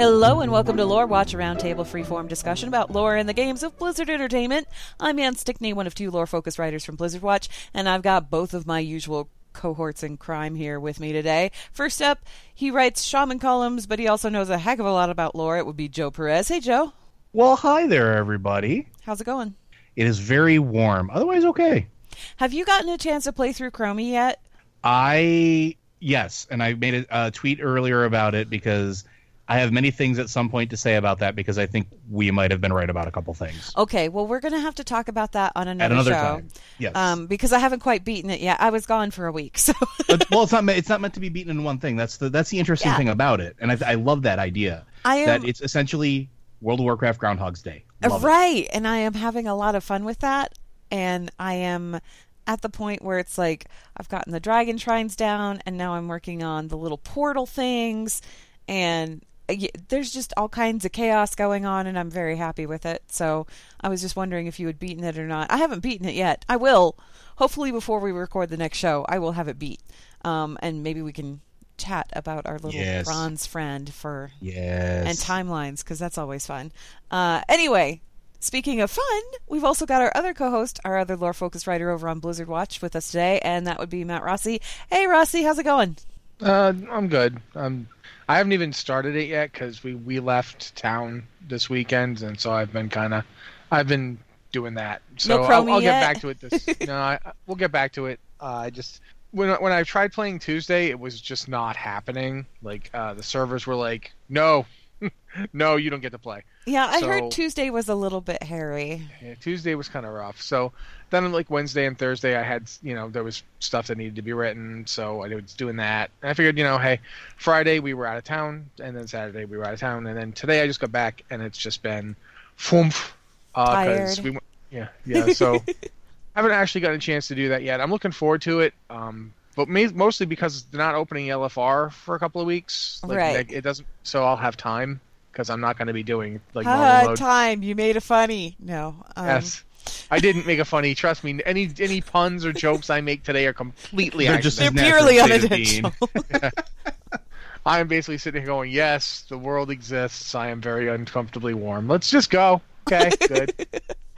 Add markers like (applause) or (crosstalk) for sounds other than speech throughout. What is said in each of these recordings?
Hello and welcome to Lore Watch, a roundtable freeform discussion about lore and the games of Blizzard Entertainment. I'm Anne Stickney, one of two lore-focused writers from Blizzard Watch, and I've got both of my usual cohorts in crime here with me today. First up, he writes shaman columns, but he also knows a heck of a lot about lore. It would be Joe Perez. Hey, Joe. Well, hi there, everybody. How's it going? It is very warm. Otherwise, okay. Have you gotten a chance to play through Chromie yet? I yes, and I made a, a tweet earlier about it because I have many things at some point to say about that because I think we might have been right about a couple things. Okay, well, we're going to have to talk about that on another, another show. time. Yes. Um, because I haven't quite beaten it yet. I was gone for a week, (laughs) so But- well, it's not it's not meant to be beaten in one thing. That's the that's the interesting Yeah. thing about it, and I, I love that idea. I am that it's essentially World of Warcraft Groundhog's Day. Love it. right, and I am having a lot of fun with that, and I am at the point where it's like I've gotten the dragon shrines down, and now I'm working on the little portal things, and uh, there's just all kinds of chaos going on, and I'm very happy with it. So I was just wondering if you had beaten it or not. I haven't beaten it yet. I will. Hopefully, before we record the next show, I will have it beat, um, and maybe we can chat about our little Yes. bronze friend for Yes. and timelines because that's always fun. Uh, anyway, speaking of fun, we've also got our other co-host, our other lore-focused writer over on Blizzard Watch with us today, and that would be Matt Rossi. Hey, Rossi, how's it going? Uh, I'm good. Um, I haven't even started it yet because we we left town this weekend, and so I've been kind of, I've been doing that. So No I'll, I'll get back to it. This (laughs) no, I, we'll get back to it. Uh, I just when when I tried playing Tuesday, it was just not happening. Like uh, the servers were like, no, (laughs) no, you don't get to play. Yeah, I So- heard Tuesday was a little bit hairy. Yeah, Tuesday was kind of rough. So then, like Wednesday and Thursday, I had you know there was stuff that needed to be written, so I was doing that. And I figured, you know, hey, Friday we were out of town, and then Saturday we were out of town, and then today I just got back, and it's just been, foomf, uh, 'cause Tired. we yeah, yeah. So I (laughs) haven't actually gotten a chance to do that yet. I'm looking forward to it. Um, but ma- mostly because they're not opening LFR for a couple of weeks. Like, Right. like, It doesn't, so I'll have time because I'm not going to be doing like Ah, normal mode. time. You made a funny. No. Um, Yes. I didn't make a funny. Trust me. Any any puns or jokes I make today are completely They're just They're accidental. His natural purely unintentional. (laughs) I am basically sitting here going, "Yes, the world exists. I am very uncomfortably warm. Let's just go." Okay, good. (laughs)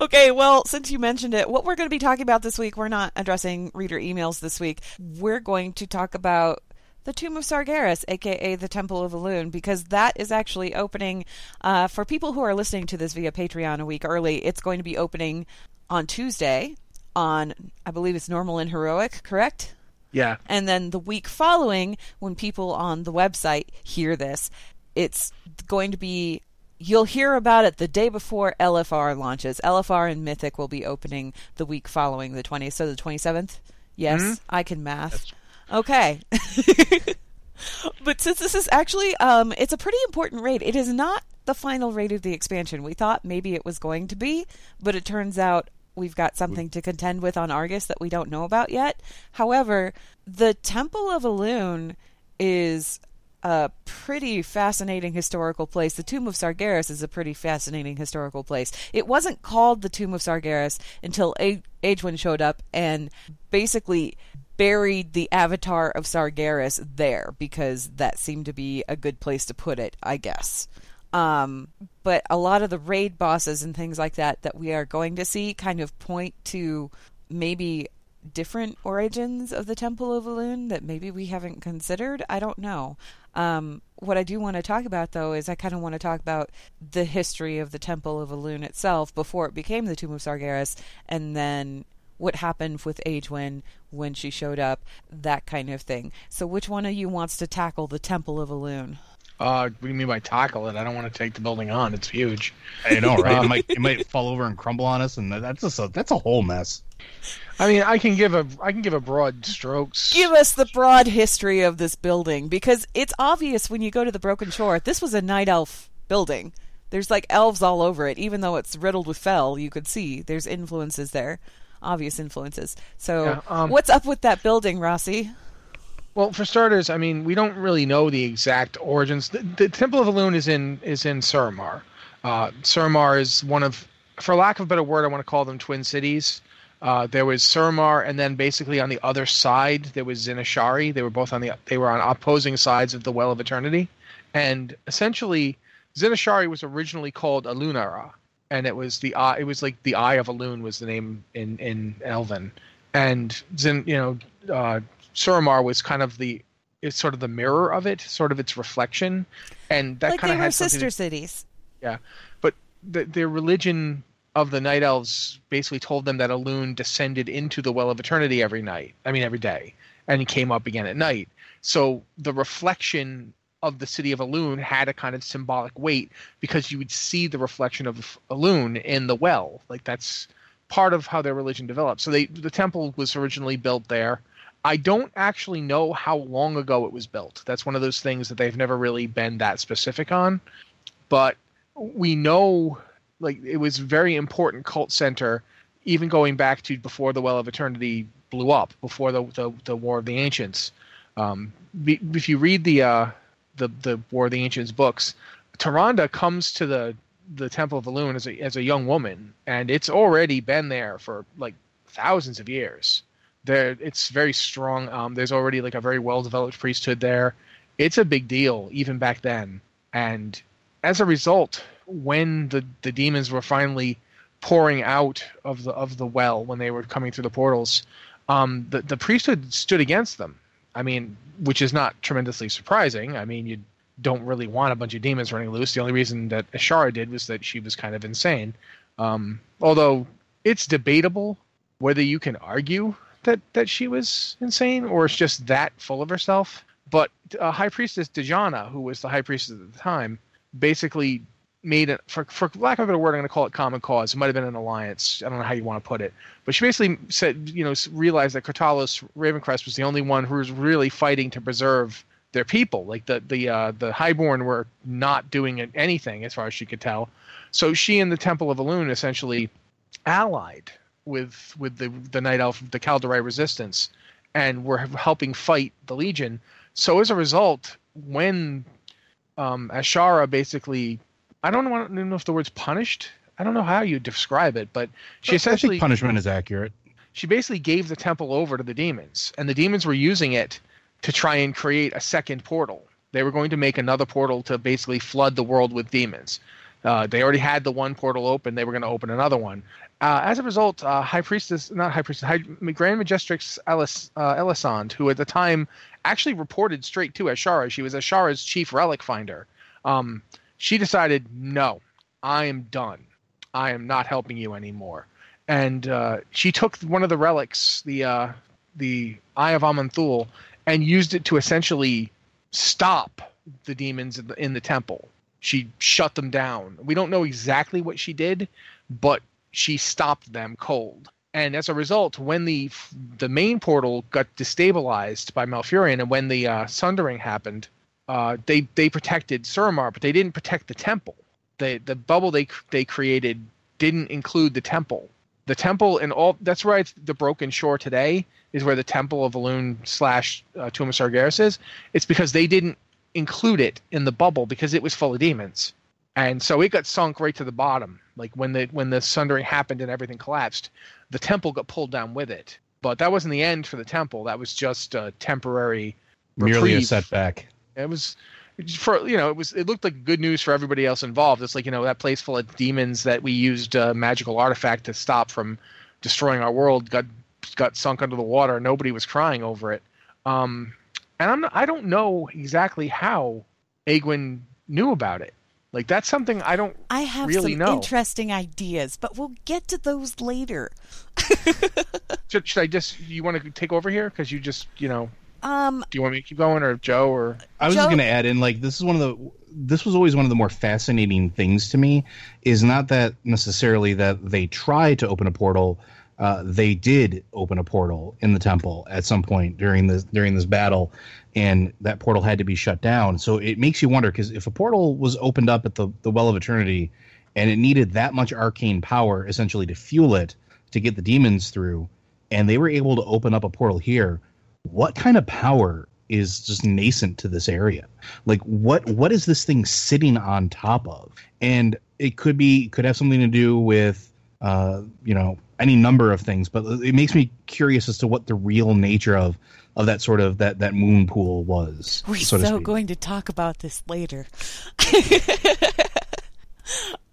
Okay, well, since you mentioned it, what we're going to be talking about this week, we're not addressing reader emails this week. We're going to talk about the Tomb of Sargeras, aka the Temple of Elune, because that is actually opening uh, for people who are listening to this via Patreon a week early. It's going to be opening on Tuesday on, I believe it's normal and heroic, correct? Yeah. And then the week following, when people on the website hear this, it's going to be. You'll hear about it the day before LFR launches. LFR and Mythic will be opening the week following the 20th. So the 27th? Yes, Mhm. I can math. Okay. (laughs) but since this is actually um it's a pretty important raid. It is not the final raid of the expansion. We thought maybe it was going to be, but it turns out we've got something to contend with on Argus that we don't know about yet. However, the Temple of Elune is a pretty fascinating historical place. The Tomb of Sargeras is a pretty fascinating historical place. It wasn't called the Tomb of Sargeras until A- Aegwynn showed up and basically buried the avatar of Sargeras there because that seemed to be a good place to put it, I guess. Um, but a lot of the raid bosses and things like that that we are going to see kind of point to maybe different origins of the Temple of Elune that maybe we haven't considered. I don't know. Um, what I do want to talk about, though, is I kind of want to talk about the history of the Temple of Elune itself before it became the Tomb of Sargeras, and then what happened with Aegwynn when she showed up, that kind of thing. So, which one of you wants to tackle the Temple of Elune? Uh, what do you mean by tackle it? I don't want to take the building on. It's huge. I know, right? it might (laughs) it might fall over and crumble on us, and that's just a, that's a whole mess. I mean, I can give a I can give a broad strokes. Give us the broad history of this building because it's obvious when you go to the Broken Shore, this was a night elf building. There's like elves all over it, even though it's riddled with fel. You could see there's influences there, obvious influences. So, Yeah, um, what's up with that building, Rossi? Well, for starters, I mean, we don't really know the exact origins. The, the Temple of Elune is in is in Suramar. Uh, Suramar is one of, for lack of a better word, I want to call them twin cities. Uh, there was Suramar, and then basically on the other side there was Zin-Azshari. They were both on the they were on opposing sides of the Well of Eternity, and essentially Zin-Azshari was originally called Alunara, and it was the eye. It was like the eye of Elune was the name in in Elven, and Zin, you know, uh, Suramar was kind of the it's sort of the mirror of it, sort of its reflection, and that like kind of were had sister to- cities. Yeah, but the, their religion of the night elves basically told them that Elune descended into the well of eternity every night. I mean, every day, and he came up again at night. So the reflection of the city of Elune had a kind of symbolic weight because you would see the reflection of Elune in the well. Like that's part of how their religion developed. So they the temple was originally built there. I don't actually know how long ago it was built. That's one of those things that they've never really been that specific on. But we know like it was very important cult center even going back to before the well of eternity blew up before the the, the war of the ancients um, if you read the uh, the the war of the ancients books Tyrande comes to the the temple of Elune as a as a young woman and it's already been there for like thousands of years there it's very strong um, there's already like a very well developed priesthood there it's a big deal even back then and as a result, when the, the demons were finally pouring out of the of the well when they were coming through the portals, um, the the priesthood stood against them. I mean, which is not tremendously surprising. I mean, you don't really want a bunch of demons running loose. The only reason that Azshara did was that she was kind of insane. Um, although it's debatable whether you can argue that that she was insane or it's just that full of herself. But uh, High Priestess Dejahna, who was the High Priestess at the time, basically made it for for lack of a better word, I'm going to call it common cause. It might have been an alliance. I don't know how you want to put it, but she basically said, you know, realized that Kur'talos Ravencrest was the only one who was really fighting to preserve their people. Like the the uh, the Highborn were not doing anything as far as she could tell. So she and the Temple of Elune essentially allied with with the the Night Elf, the Kaldorei Resistance, and were helping fight the Legion. So as a result, when um, Azshara basically, I don't know, I don't know if the word's punished. I don't know how you describe it, but she I essentially think punishment is accurate. she basically gave the temple over to the demons, and the demons were using it to try and create a second portal. They were going to make another portal to basically flood the world with demons. Uh, they already had the one portal open; they were going to open another one. Uh, as a result, uh, High Priestess, not High Priestess, High, Grand Magistrix Elis, uh, Elisande, who at the time actually reported straight to Azshara, she was Azshara's chief relic finder. Um, she decided, no, I am done. I am not helping you anymore and uh, she took one of the relics, the uh, the Eye of Aman'Thul, and used it to essentially stop the demons in the, in the temple. She shut them down. We don't know exactly what she did, but she stopped them cold. And as a result, when the the main portal got destabilized by Malfurion, and when the uh, Sundering happened, uh, they they protected Suramar, but they didn't protect the temple. The the bubble they they created didn't include the temple. The temple and all that's why it's the broken shore today is where the temple of Elune slash uh, of Sargeras is. It's because they didn't include it in the bubble because it was full of demons, and so it got sunk right to the bottom. Like when the when the sundering happened and everything collapsed, the temple got pulled down with it. But that wasn't the end for the temple. That was just a temporary Merely a setback. It was for you know it was it looked like good news for everybody else involved. It's like you know that place full of demons that we used a magical artifact to stop from destroying our world got got sunk under the water. Nobody was crying over it. Um, and I'm not, I don't know exactly how Aegwynn knew about it. Like that's something I don't. I have really some know. interesting ideas, but we'll get to those later. (laughs) Should, should I just you want to take over here because you just you know Um, do you want me to keep going or Joe or I was Joe- just going to add in like this is one of the this was always one of the more fascinating things to me is not that necessarily that they try to open a portal uh, they did open a portal in the temple at some point during this during this battle and that portal had to be shut down. So it makes you wonder because if a portal was opened up at the, the well of eternity and it needed that much arcane power essentially to fuel it to get the demons through and they were able to open up a portal here what kind of power is just nascent to this area? Like what what is this thing sitting on top of? And it could be could have something to do with uh you know any number of things, but it makes me curious as to what the real nature of of that sort of that that moon pool was. We're so, so to going to talk about this later. (laughs)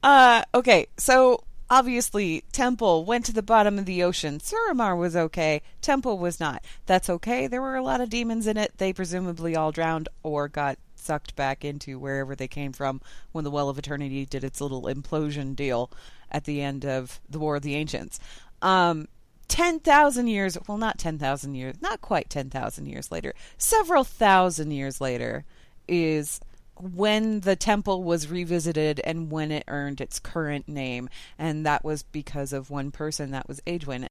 uh, okay, so obviously Temple went to the bottom of the ocean. Suramar was okay. Temple was not. That's okay. There were a lot of demons in it. They presumably all drowned or got sucked back into wherever they came from when the Well of Eternity did its little implosion deal at the end of the War of the Ancients. Um, 10,000 years, well, not 10,000 years, not quite 10,000 years later, several thousand years later is when the temple was revisited and when it earned its current name. And that was because of one person, that was Aegwynn.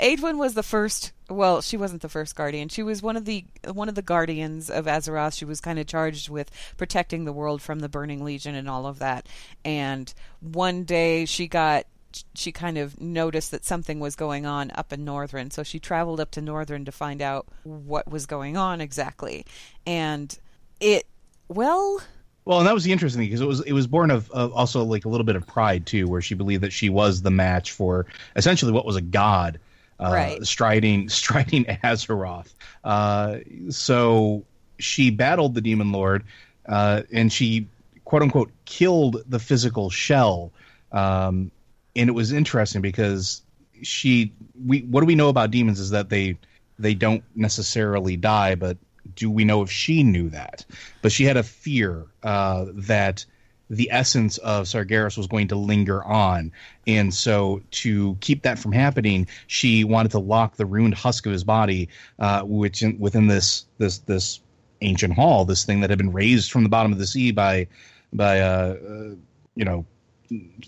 Aegwynn was the first. Well, she wasn't the first guardian. She was one of the one of the guardians of Azeroth. She was kind of charged with protecting the world from the Burning Legion and all of that. And one day she got she kind of noticed that something was going on up in Northern. so she traveled up to Northern to find out what was going on exactly. And it well, well, and that was the interesting thing because it was it was born of, of, also like a little bit of pride too, where she believed that she was the match for essentially what was a god uh, Right. striding (laughs) striding Azeroth. Uh, so she battled the demon lord, uh, and she quote unquote killed the physical shell. Um, and it was interesting because she we what do we know about demons is that they they don't necessarily die, but do we know if she knew that? But she had a fear uh, that the essence of Sargeras was going to linger on. And so, to keep that from happening, she wanted to lock the ruined husk of his body, uh, which in, within this this this ancient hall, this thing that had been raised from the bottom of the sea by by uh, uh, you know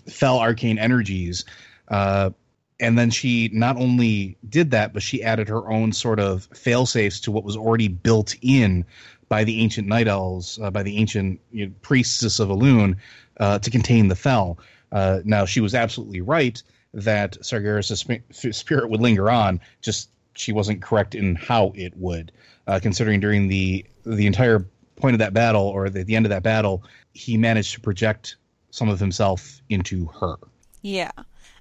fel arcane energies. Uh, and then she not only did that, but she added her own sort of fail safes to what was already built in by the ancient night elves, uh, by the ancient you know, priestess of Elune, uh, to contain the fel. Uh, now she was absolutely right that Sargeras' sp- spirit would linger on. Just she wasn't correct in how it would, uh, considering during the the entire point of that battle or the, the end of that battle, he managed to project some of himself into her. yeah.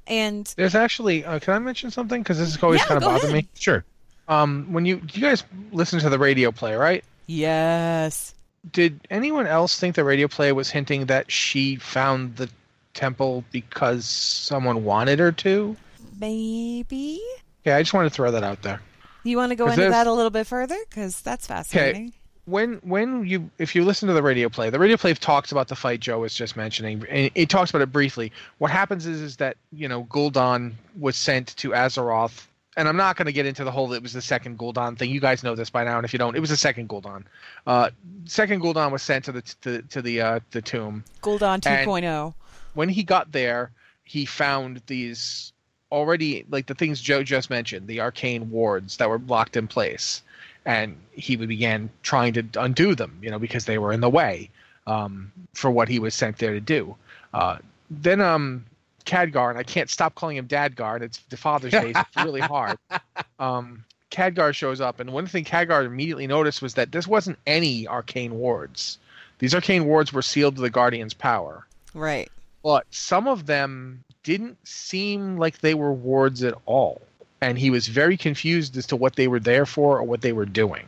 And There's actually. Uh, can I mention something? Because this is always Yeah, kind of bothering me. Sure. Um, when you you guys listen to the radio play, right? Yes. Did anyone else think the radio play was hinting that she found the temple because someone wanted her to? Maybe. Yeah, I just wanted to throw that out there. You want to go into there's- that a little bit further? Because that's fascinating. Okay. when when you if you listen to the radio play, the radio play talks about the fight Joe was just mentioning, and it talks about it briefly. What happens is is that you know Gul'dan was sent to Azeroth, and I'm not going to get into the whole it was the second Gul'dan thing. You guys know this by now, and if you don't, it was the second Gul'dan. Uh, second Gul'dan was sent to the to, to the uh, the tomb. Gul'dan 2.0. When he got there, he found these already like the things Joe just mentioned, the arcane wards that were locked in place, and he began trying to undo them, you know, because they were in the way um, for what he was sent there to do. Uh, then um, Khadgar, and I can't stop calling him Dadgar, and it's the Father's Day, so it's really hard. (laughs) Um, Khadgar shows up, and one thing Khadgar immediately noticed was that this wasn't any arcane wards. These arcane wards were sealed to the Guardian's power Right. but some of them didn't seem like they were wards at all. And he was very confused as to what they were there for or what they were doing.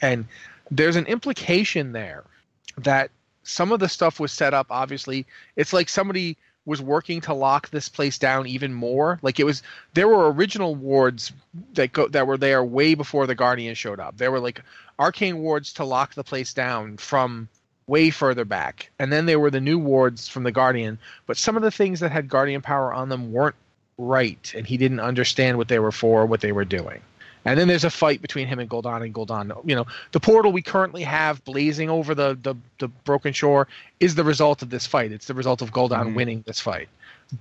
And there's an implication there that some of the stuff was set up, obviously. It's like somebody was working to lock this place down even more. Like it was, there were original wards that go that were there way before the Guardian showed up. There were like arcane wards to lock the place down from way further back. And then there were the new wards from the Guardian, but some of the things that had Guardian power on them weren't right, and he didn't understand what they were for, what they were doing. And then there's a fight between him and Gul'dan and Gul'dan. You know, the portal we currently have blazing over the, the, the broken shore is the result of this fight. It's the result of Gul'dan Mhm. winning this fight.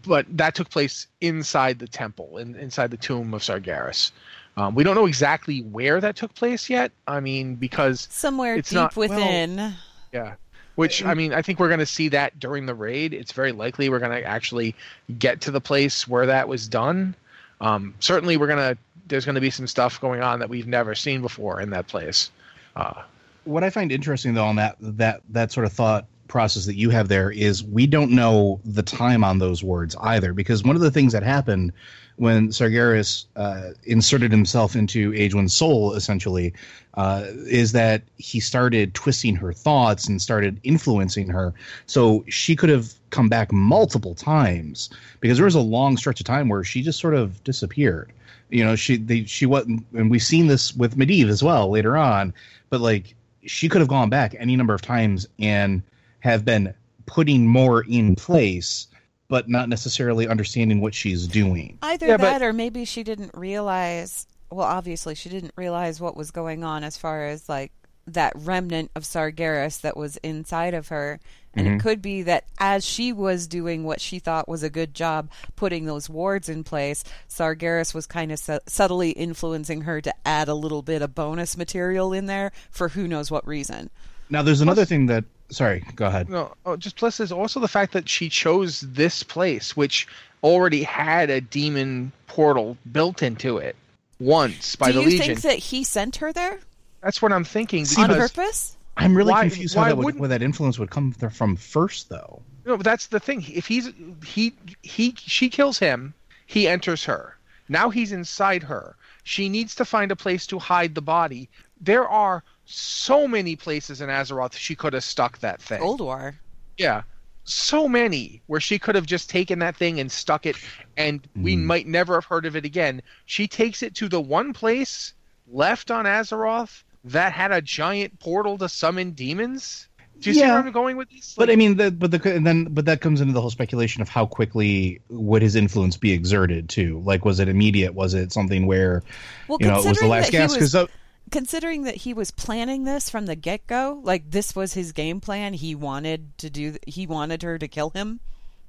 But that took place inside the temple, in, inside the tomb of Sargeras. Um, we don't know exactly where that took place yet. I mean, because Somewhere It's deep not- well, within. yeah. Which I mean, I think we're going to see that during the raid. It's very likely we're going to actually get to the place where that was done. Um, certainly, we're going to. There's going to be some stuff going on that we've never seen before in that place. Uh, what I find interesting though on that that that sort of thought process that you have there is we don't know the time on those words either because one of the things that happened when Sargeras uh, inserted himself into Aegwynn's soul, essentially, uh, is that he started twisting her thoughts and started influencing her. So she could have come back multiple times because there was a long stretch of time where she just sort of disappeared. You know, she they, she wasn't, and we've seen this with Medivh as well later on. But like, she could have gone back any number of times and have been putting more in place but not necessarily understanding what she's doing. Either yeah, that, but... or maybe she didn't realize. Well, obviously, she didn't realize what was going on as far as like that remnant of Sargeras that was inside of her. And mm-hmm. it could be that as she was doing what she thought was a good job putting those wards in place, Sargeras was kind of su- subtly influencing her to add a little bit of bonus material in there for who knows what reason. Now, there's another Plus, thing that sorry, go ahead. No, oh, just plus is also the fact that she chose this place, which already had a demon portal built into it once by Do the Legion. Do you think that he sent her there? That's what I'm thinking. See, on purpose? I'm really why, confused how that would, where that influence would come from first, though. No, but that's the thing. If he's he he she kills him, he enters her. Now he's inside her. She needs to find a place to hide the body. There are so many places in Azeroth she could have stuck that thing. Old War. Yeah. So many where she could have just taken that thing and stuck it and mm. we mm-hmm. might never have heard of it again. She takes it to the one place left on Azeroth that had a giant portal to summon demons. Do you yeah. see where I'm going with this? Like, but I mean, the, but the and then but that comes into the whole speculation of how quickly would his influence be exerted too? Like, was it immediate? Was it something where well, you know it was the last gasp? Because uh, considering that he was planning this from the get go, like this was his game plan. He wanted to do. He wanted her to kill him,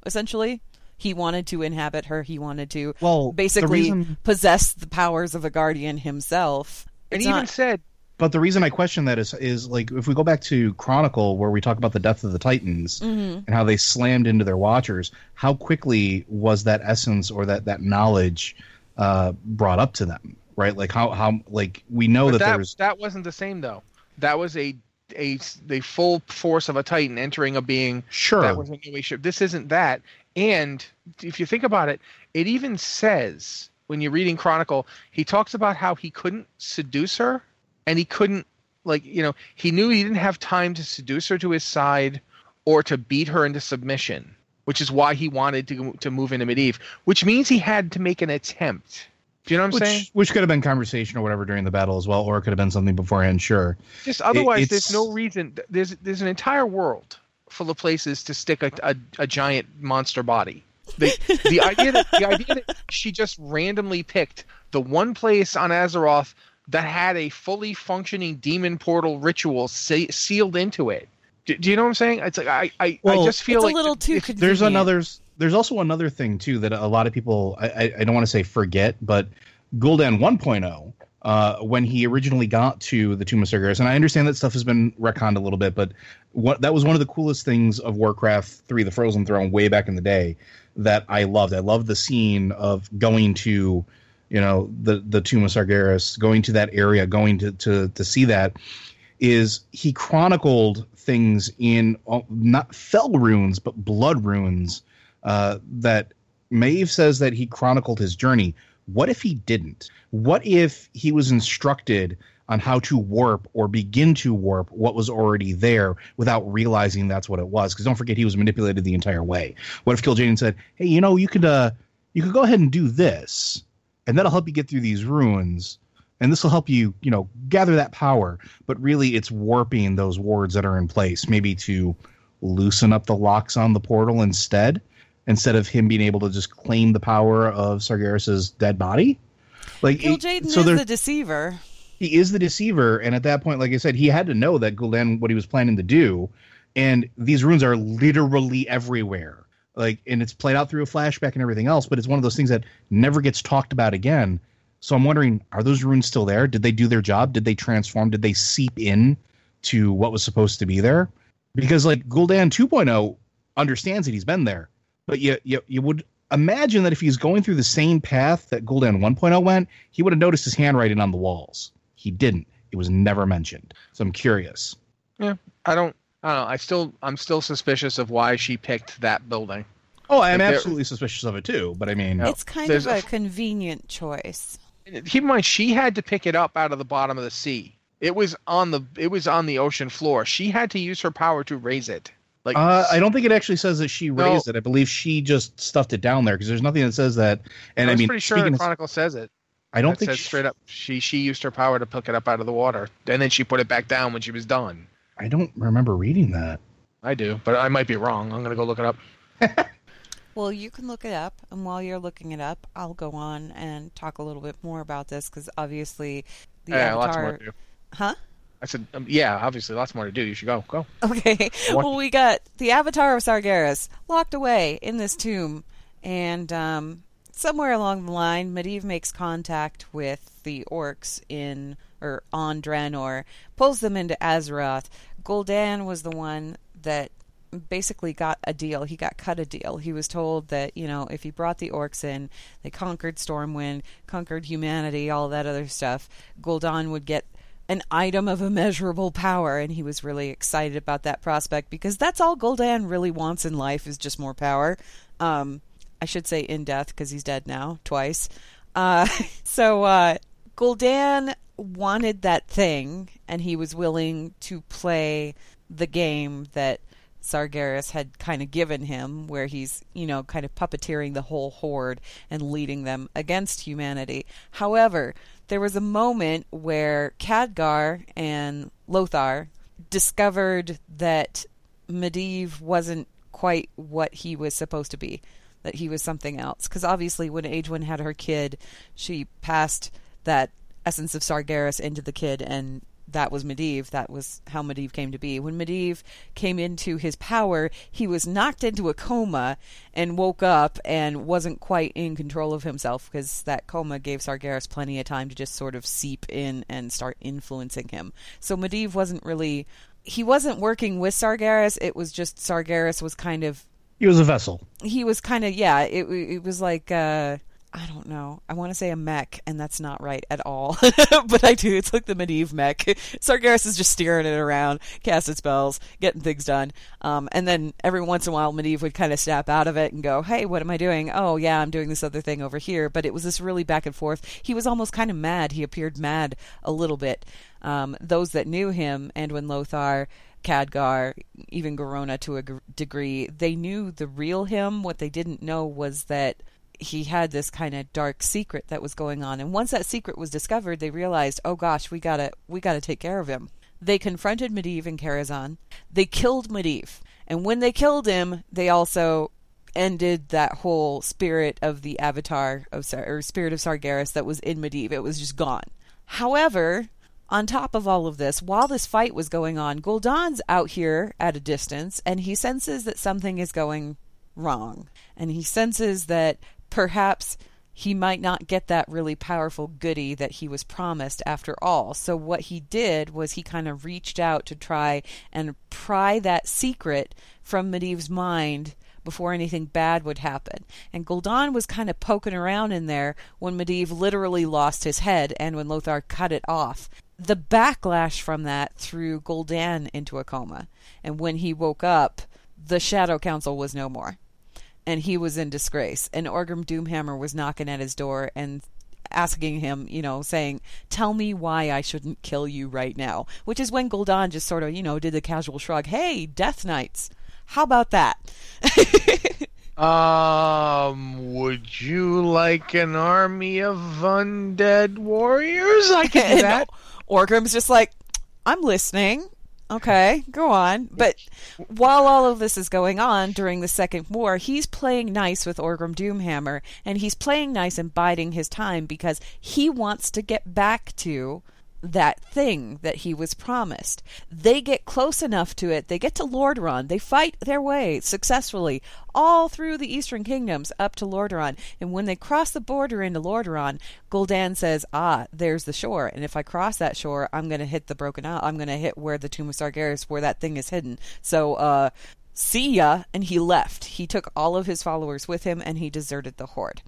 essentially. He wanted to inhabit her. He wanted to well, basically the reason... possess the powers of a guardian himself. And he not... even said. But the reason I question that is is like if we go back to Chronicle where we talk about the death of the Titans mm-hmm. and how they slammed into their Watchers, how quickly was that essence or that that knowledge uh, brought up to them? right? Like how how like we know that, that there's that wasn't the same though. That was a a the full force of a Titan entering a being. Sure, that was a new ship. This isn't that. And if you think about it, it even says when you're reading Chronicle, he talks about how he couldn't seduce her, and he couldn't like you know he knew he didn't have time to seduce her to his side or to beat her into submission, which is why he wanted to to move into Medivh, which means he had to make an attempt do you know what I'm which, saying? Which could have been conversation or whatever during the battle as well, or it could have been something beforehand. Sure. Just otherwise, it, there's no reason. There's there's an entire world full of places to stick a, a, a giant monster body. The, the idea that the idea that she just randomly picked the one place on Azeroth that had a fully functioning demon portal ritual se- sealed into it. Do, do, you know what I'm saying? It's like I I, well, I just feel like a little too. There's another there's also another thing too that a lot of people I, I don't want to say forget, but Gul'dan 1.0 uh, when he originally got to the Tomb of Sargeras, and I understand that stuff has been retconned a little bit, but what that was one of the coolest things of Warcraft 3: The Frozen Throne way back in the day that I loved. I loved the scene of going to you know the the Tomb of Sargeras, going to that area, going to to to see that is he chronicled things in uh, not fel runes but blood runes uh, that Maiev says that he chronicled his journey. What if he didn't? What if he was instructed on how to warp or begin to warp what was already there without realizing that's what it was? Because don't forget, he was manipulated the entire way. What if Kil'jaeden said, "Hey, you know, you could uh, you could go ahead and do this, and that'll help you get through these ruins." and this will help you you know gather that power but really it's warping those wards that are in place maybe to loosen up the locks on the portal instead instead of him being able to just claim the power of Sargeras's dead body. Like Kil'jaeden so is the deceiver. He is the deceiver, and at that point, like I said, he had to know that Gul'dan what he was planning to do, and these runes are literally everywhere. Like, and it's played out through a flashback and everything else, but it's one of those things that never gets talked about again. So I'm wondering, are those runes still there? Did they do their job? Did they transform? Did they seep in to what was supposed to be there? Because like Gul'dan 2.0 understands that he's been there but you, you you would imagine that if he's going through the same path that Gul'dan 1.0 went, he would have noticed his handwriting on the walls. He didn't. It was never mentioned. So I'm curious. Yeah, I don't. I don't know. I still I'm still suspicious of why she picked that building. Oh, I'm Like, absolutely suspicious of it too. But I mean, It's kind There's of a convenient choice. Keep in mind, she had to pick it up out of the bottom of the sea. It was on the it was on the ocean floor. She had to use her power to raise it. Like uh, I don't think it actually says that she No. raised it. I believe she just stuffed it down there because there's nothing that says that. And I I, mean, pretty sure speaking the of- Chronicle says it. I don't That think says she- straight up she she used her power to pick it up out of the water, and then she put it back down when she was done. I don't remember reading that. I do, but I might be wrong. I'm gonna go look it up. (laughs) Well, you can look it up, and while you're looking it up, I'll go on and talk a little bit more about this because obviously the yeah, lots more Avatar. to do. Huh? I said, um, yeah, obviously, lots more to do. You should go. Go. Okay. (laughs) Well, we got the Avatar of Sargeras locked away in this tomb, and um, somewhere along the line, Medivh makes contact with the orcs in or on Draenor, pulls them into Azeroth. Gul'dan was the one that basically got a deal. He got cut a deal. He was told that, you know, if he brought the orcs in, they conquered Stormwind, conquered humanity, all that other stuff, Gul'dan would get an item of immeasurable power and he was really excited about that prospect because that's all Gul'dan really wants in life is just more power. Um I should say in death because he's dead now twice. Uh (laughs) so uh Gul'dan wanted that thing and he was willing to play the game that Sargeras had kind of given him, where he's, you know, kind of puppeteering the whole horde and leading them against humanity. However, there was a moment where Khadgar and Lothar discovered that Medivh wasn't quite what he was supposed to be, that he was something else. Because obviously, when Aegwynn had her kid, she passed that essence of Sargeras into the kid, and that was Medivh. That was how Medivh came to be. When Medivh came into his power, he was knocked into a coma and woke up and wasn't quite in control of himself because that coma gave Sargeras plenty of time to just sort of seep in and start influencing him. So Medivh wasn't really. He wasn't working with Sargeras. It was just Sargeras was kind of He was a vessel. he was kind of yeah it, it was like uh i don't know. I want to say a mech and that's not right at all. (laughs) But i do it's like the Medivh mech. (laughs) Sargeras is just steering it around casting spells getting things done. Um, and then every once in a while Medivh would kind of snap out of it and go hey what am i doing? Oh yeah i'm doing this other thing over here. But it was this really back and forth. He was almost kind of mad. He appeared mad a little bit. Um, those that knew him and when lothar Khadgar, even Garona to a degree, they knew the real him. What they didn't know was that he had this kind of dark secret that was going on. And once that secret was discovered, they realized, oh gosh, we gotta we gotta take care of him. They confronted Medivh and Karazhan. They killed Medivh, and when they killed him, they also ended that whole spirit of the Avatar of or spirit of Sargeras that was in Medivh. It was just gone. However, on top of all of this, while this fight was going on, Gul'dan's out here at a distance, and he senses that something is going wrong. And he senses that perhaps he might not get that really powerful goody that he was promised after all. So what he did was he kind of reached out to try and pry that secret from Medivh's mind before anything bad would happen. And Gul'dan was kind of poking around in there when Medivh literally lost his head and when Lothar cut it off. The backlash from that threw Gul'dan into a coma. And when he woke up, the Shadow Council was no more. And he was in disgrace. And Orgrim Doomhammer was knocking at his door and asking him, you know, saying, Tell me why I shouldn't kill you right now. Which is when Gul'dan just sort of, you know, did the casual shrug. Hey, Death Knights. How about that? (laughs) Um, would you like an army of undead warriors? I can do that. Orgrim's just like, I'm listening. Okay, go on. But while all of this is going on during the Second War, he's playing nice with Orgrim Doomhammer, and he's playing nice and biding his time because he wants to get back to that thing that he was promised. They get close enough to it. They get to Lordaeron. They fight their way successfully all through the Eastern Kingdoms up to Lordaeron. And when they cross the border into Lordaeron, Gul'dan says, "Ah, there's the shore. And if I cross that shore, I'm going to hit the Broken Isle. I'm going to hit where the Tomb of Sargeras, where that thing is hidden." So, uh, see ya. And he left. He took all of his followers with him, and he deserted the Horde.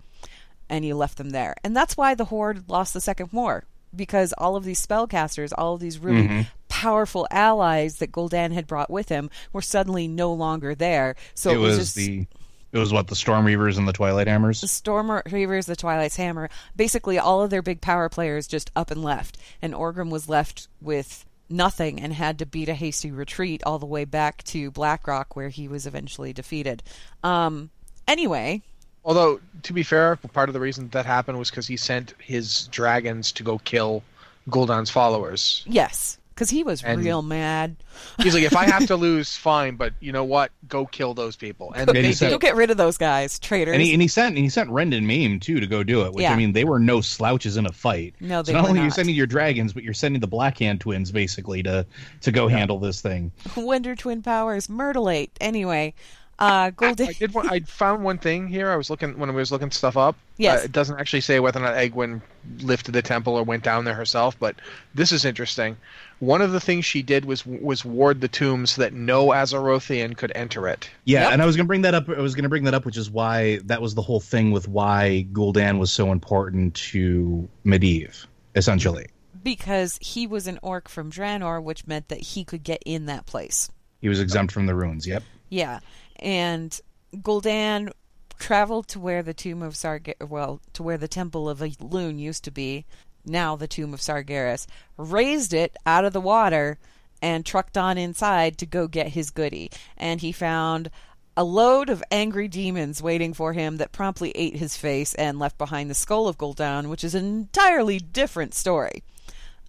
And he left them there. And that's why the Horde lost the Second War because all of these spellcasters, all of these really powerful allies that Gul'dan had brought with him were suddenly no longer there. So it, it was, just the it was what the Storm Reavers and the Twilight Hammers. the Storm Reavers, the Twilight's Hammer, basically all of their big power players just up and left, and Orgrim was left with nothing and had to beat a hasty retreat all the way back to Blackrock, where he was eventually defeated. Um, anyway, Although, to be fair, part of the reason that happened was because he sent his dragons to go kill Gul'dan's followers. yes, because he was And- real mad. He's like, if I have to (laughs) lose, fine, but you know what? Go kill those people. And And they he said- Go get rid of those guys, traitors. And he, and he sent and he sent Rend and Maim too to go do it, which Yeah. I mean they were no slouches in a fight. No, they so not were only are you not. sending your dragons, but you're sending the Blackhand twins basically to to go handle this thing. (laughs) Wonder Twin Powers, Myrtlate. Anyway, uh, Gul'dan. I did. One, I found one thing here. I was looking when I was looking stuff up. Yes. Uh, it doesn't actually say whether or not Aegwynn lifted the temple or went down there herself, but this is interesting. One of the things she did was was ward the tomb so that no Azerothian could enter it. Yeah, Yep. and I was gonna bring that up. I was gonna bring that up, which is why that was the whole thing with why Gul'dan was so important to Medivh, essentially. because he was an orc from Draenor, which meant that he could get in that place. He was exempt from the runes. Yep. Yeah, and Gul'dan traveled to where the tomb of Sarg well, to where the temple of Elune used to be, now the tomb of Sargeras, raised it out of the water and trucked on inside to go get his goody. And he found a load of angry demons waiting for him that promptly ate his face and left behind the skull of Gul'dan, which is an entirely different story.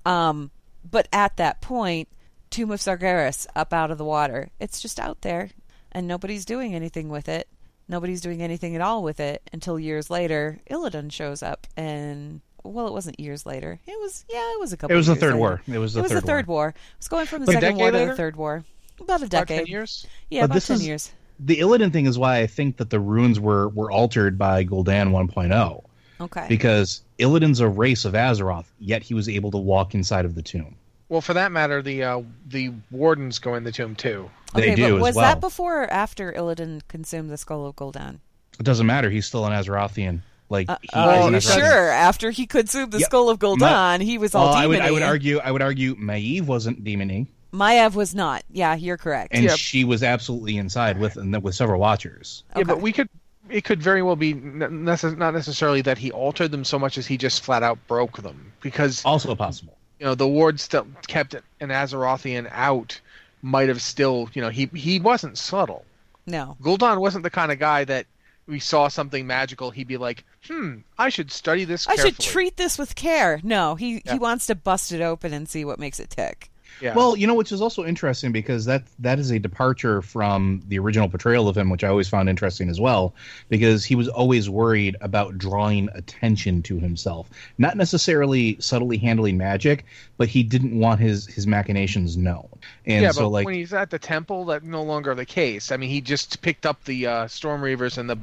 Um, but at that point, Tomb of Sargeras up out of the water. It's just out there, and nobody's doing anything with it. Nobody's doing anything at all with it until years later, Illidan shows up, and well, it wasn't years later. It was yeah, it was a couple. It was the third later. war. It was the it was third the third war. war. It was going from the But second war decade to later? the third war. About a About ten decade. years. Yeah, But about this ten is- years. The Illidan thing is why I think that the runes were were altered by Gul'dan 1.0 Okay. because Illidan's a race of Azeroth, yet he was able to walk inside of the tomb. Well, for that matter, the uh, the wardens go in the tomb too. They okay, do but as was well. that before or after Illidan consumed the skull of Gul'dan? It doesn't matter. He's still an Azerothian. Like Uh, he well, is an you Azerothian. sure. After he consumed the Yeah, skull of Gul'dan, he was all Well, I would, I would argue. I would argue. Maiev wasn't demony, Maiev was not. Yeah, you're correct. and Yeah. she was absolutely inside with and with several watchers. Yeah, but we could. It could very well be n- necess- not necessarily that he altered them so much as he just flat out broke them because Also possible. You know the ward still kept an Azerothian out. Might have still you know he he wasn't subtle. No. Gul'dan wasn't the kind of guy that we saw something magical. He'd be like, hmm, I should study this. I Carefully. should treat this with care. No, he, Yeah. he wants to bust it open and see what makes it tick. Yeah. Well, you know, which is also interesting because that that is a departure from the original portrayal of him, which I always found interesting as well, because he was always worried about drawing attention to himself, not necessarily subtly handling magic, but he didn't want his his machinations known. And yeah, so, but like, when he's at the temple, that's no longer the case. I mean, he just picked up the uh, Storm Reavers and the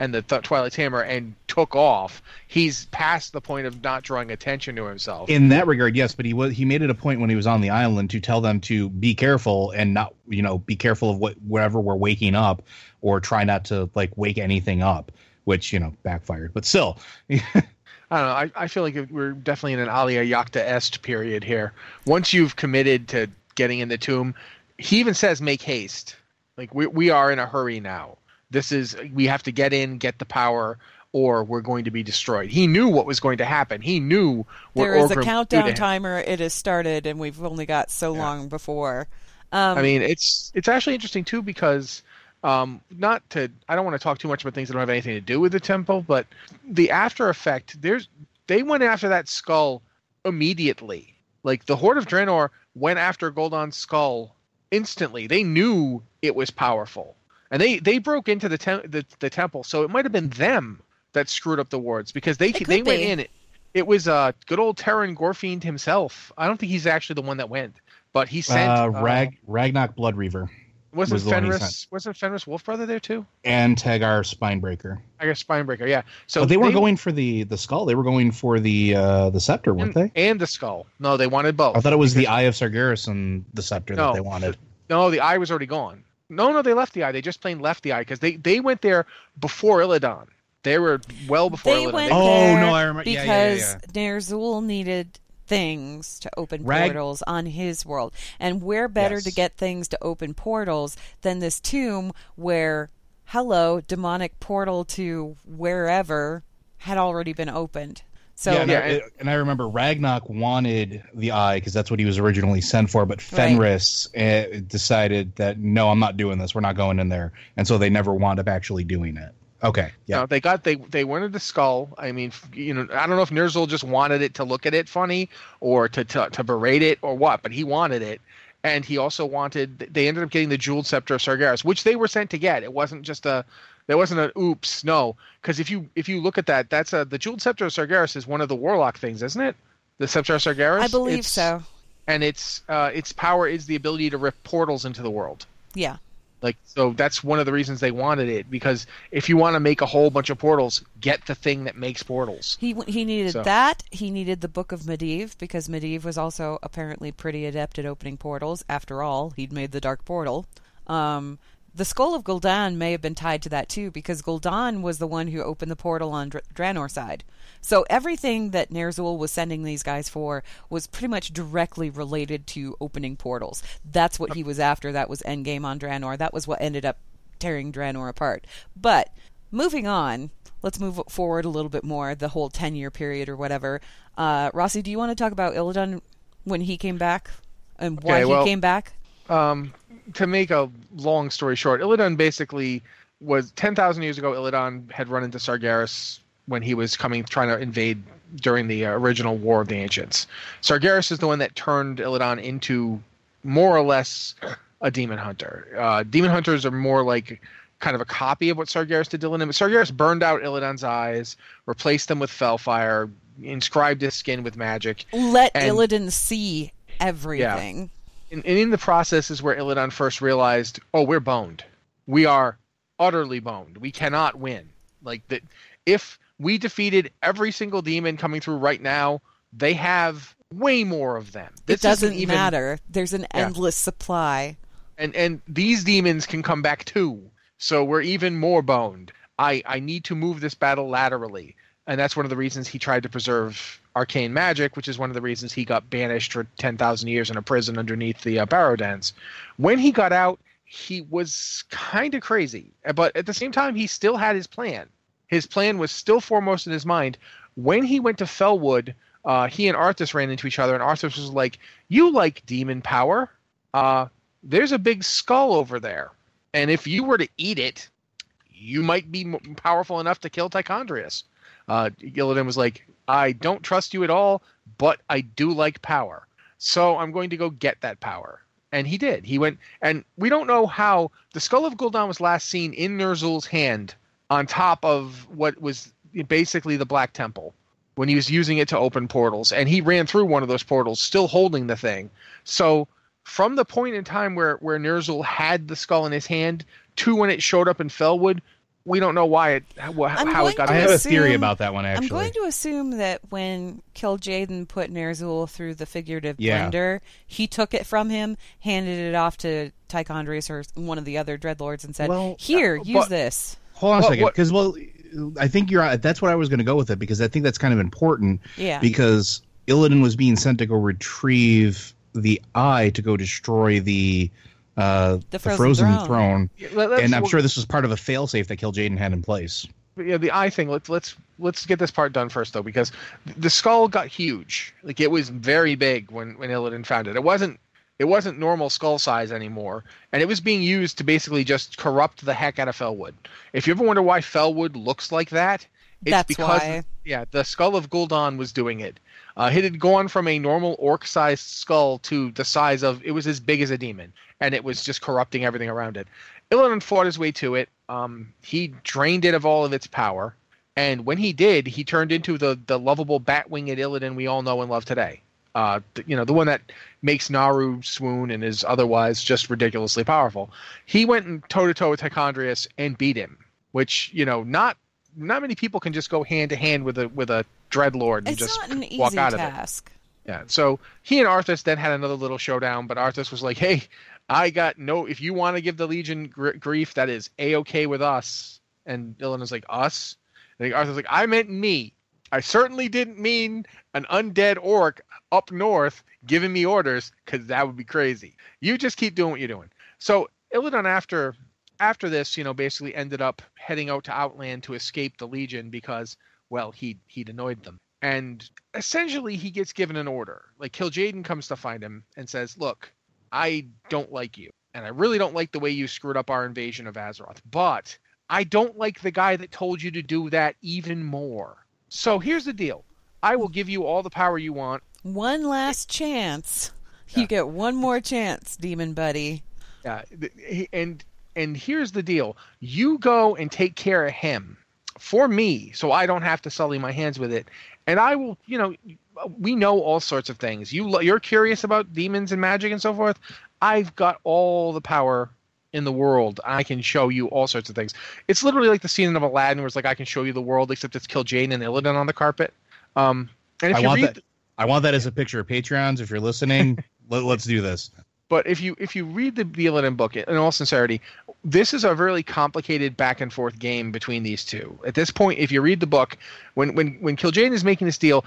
and the Th- Twilight Hammer and took off. He's past the point of not drawing attention to himself. in that regard, yes, but he was he made it a point when he was on the island to tell them to be careful and not you know be careful of what wherever we're waking up or try not to like wake anything up, which you know backfired. But still, (laughs) I don't know. I, I feel like we're definitely in an Alia Yacta est period here. Once you've committed to getting in the tomb, he even says make haste. Like we we are in a hurry now. This is we have to get in, get the power, or we're going to be destroyed. He knew what was going to happen. He knew what There is Orgrim a would do to countdown timer. It has started, and we've only got so long before. Um, I mean, it's it's actually interesting too because um, not to I don't want to talk too much about things that don't have anything to do with the temple, but the after effect there's they went after that skull immediately. Like the Horde of Draenor went after Gul'dan's skull instantly. They knew it was powerful, and they they broke into the tem- the, the temple. So it might have been them that screwed up the wards because they It could they went be. in. It, it was uh good old Teron Gorefiend himself. I don't think he's actually the one that went, but he sent uh, uh, Rag Ragnarok Blood Reaver wasn't was the one he Fenris wasn't Fenris Wolfbrother there too? and Tagar Spinebreaker. I guess Spinebreaker, yeah. So but they weren't going for the the skull; they were going for the uh, the scepter, weren't and, they? and the skull. No, they wanted both. I thought it was the Eye of Sargeras and the scepter No, that they wanted. No, the eye was already gone. No, no, they left the eye. They just plain left the eye because they they went there before Illidan. They were well before they Illidan. went Oh, there no, I remember- yeah, because yeah, yeah, Ner'zhul needed things to open Rag- portals on his world. And where better Yes. to get things to open portals than this tomb where, hello, demonic portal to wherever had already been opened. So, yeah, and, Yeah, I, and- and I remember Ragnak wanted the eye because that's what he was originally sent for, but Fenris uh, decided that no, I'm not doing this. We're not going in there, and so they never wound up actually doing it. Okay, yeah, No, they got they they wanted the skull. I mean, you know, I don't know if Ner'zhul just wanted it to look at it funny or to to, to berate it or what, but he wanted it, and he also wanted. They ended up getting the jeweled scepter of Sargeras, which they were sent to get. It wasn't just a. There wasn't an oops, no, because if you if you look at that, that's a the jeweled scepter of Sargeras is one of the warlock things, isn't it? The scepter of Sargeras. I believe It's- so. And its uh, its power is the ability to rip portals into the world. Yeah. Like so, that's one of the reasons they wanted it because if you want to make a whole bunch of portals, get the thing that makes portals. He he needed So- that. He needed the Book of Medivh because Medivh was also apparently pretty adept at opening portals. After all, he'd made the Dark Portal. Um, the Skull of Gul'dan may have been tied to that too because Gul'dan was the one who opened the portal on Dr- Draenor's side. So everything that Ner'zhul was sending these guys for was pretty much directly related to opening portals. That's what he was after. That was endgame on Draenor. That was what ended up tearing Draenor apart. But moving on, let's move forward a little bit more. The whole ten year period or whatever. Uh, Rossi, do you want to talk about Illidan when he came back and why Okay, well- he came back? Um, to make a long story short, Illidan basically was ten thousand years ago. Illidan had run into Sargeras when he was coming trying to invade during the uh, original War of the Ancients. Sargeras is the one that turned Illidan into more or less a demon hunter. Uh, demon hunters are more like kind of a copy of what Sargeras did to Illidan. But Sargeras burned out Illidan's eyes, replaced them with felfire, inscribed his skin with magic, Let and- Illidan see everything. And, and in the process is where Illidan first realized, oh, we're boned. We are utterly boned. We cannot win. Like that, if we defeated every single demon coming through right now, they have way more of them. It This isn't doesn't even, matter. There's an Yeah. endless supply. and and these demons can come back too. So we're even more boned. I I need to move this battle laterally, and that's one of the reasons he tried to preserve arcane magic, which is one of the reasons he got banished for ten thousand years in a prison underneath the uh, Barrow Dens. When he got out, he was kind of crazy, but at the same time, he still had his plan. His plan was still foremost in his mind. When he went to Felwood, uh, he and Arthas ran into each other, and Arthas was like, "You like demon power? Uh, there's a big skull over there, and if you were to eat it, you might be powerful enough to kill Tichondrius." Uh, Illidan was like, "I don't trust you at all, but I do like power, so I'm going to go get that power." And he did. He went, and we don't know how the skull of Gul'dan was last seen in Ner'zhul's hand on top of what was basically the Black Temple when he was using it to open portals, and he ran through one of those portals, still holding the thing. So, from the point in time where where Ner'zhul had the skull in his hand to when it showed up in Felwood, we don't know why it how, I'm how it got to I there. have a theory about that one actually. I'm going to assume that when Kil'jaeden put Ner'zhul through the figurative Yeah. blender, he took it from him, handed it off to Tichondrius or one of the other dreadlords, and said, Well, "Here, uh, use but- this." Hold on a second, because well, I think you're. That's what I was going to go with it because I think that's kind of important. Yeah. Because Illidan was being sent to go retrieve the eye to go destroy the uh, The the Frozen frozen, Throne. throne, Let- and I'm sure this was part of a failsafe that Kil'jaeden had in place. yeah, the eye thing. Let's let's let's get this part done first, though, because the skull got huge. Like it was very big when when Illidan found it. It wasn't it wasn't normal skull size anymore, and it was being used to basically just corrupt the heck out of Felwood. If you ever wonder why Felwood looks like that, it's That's because why. yeah, the skull of Gul'dan was doing it. Uh, it had gone from a normal orc-sized skull to the size of it was as big as a demon, and it was just corrupting everything around it. Illidan fought his way to it. Um, he drained it of all of its power, and when he did, he turned into the the lovable bat-winged Illidan we all know and love today. Uh, you know, the one that makes Naru swoon and is otherwise just ridiculously powerful. He went and toe to toe with Tichondrius and beat him, which you know, not not many people can just go hand to hand with a with a dreadlord and It's just not an easy walk out of it. task. Yeah. So he and Arthas then had another little showdown, but Arthas was like, "Hey, I got no. If you want to give the Legion gr- grief, that is a okay with us." And Dylan was like, "Us?" And Arthur's like, "I meant me." I certainly didn't mean an undead orc up north giving me orders because that would be crazy. You just keep doing what you're doing. So Illidan, after after this, you know, basically ended up heading out to Outland to escape the Legion because, well, he he'd annoyed them. And essentially, he gets given an order. Like Kil'jaeden comes to find him and says, "Look, I don't like you, and I really don't like the way you screwed up our invasion of Azeroth. But I don't like the guy that told you to do that even more. So here's the deal: I will give you all the power you want. One last chance. You get one more chance, demon buddy. Yeah, and and here's the deal: you go and take care of him for me, so I don't have to sully my hands with it. And I will, you know, we know all sorts of things. You you're curious about demons and magic and so forth. I've got all the power in the world. I can show you all sorts of things. It's literally like the scene of Aladdin, where it's like I can show you the world, except it's kill Jane and Illidan on the carpet. Um, and if I you want read, that. I want that as a picture of Patreons. If you're listening, (laughs) let, let's do this. But if you if you read the Illidan book, in all sincerity, this is a really complicated back and forth game between these two. At this point, if you read the book, when when when Kil'jaeden is making this deal,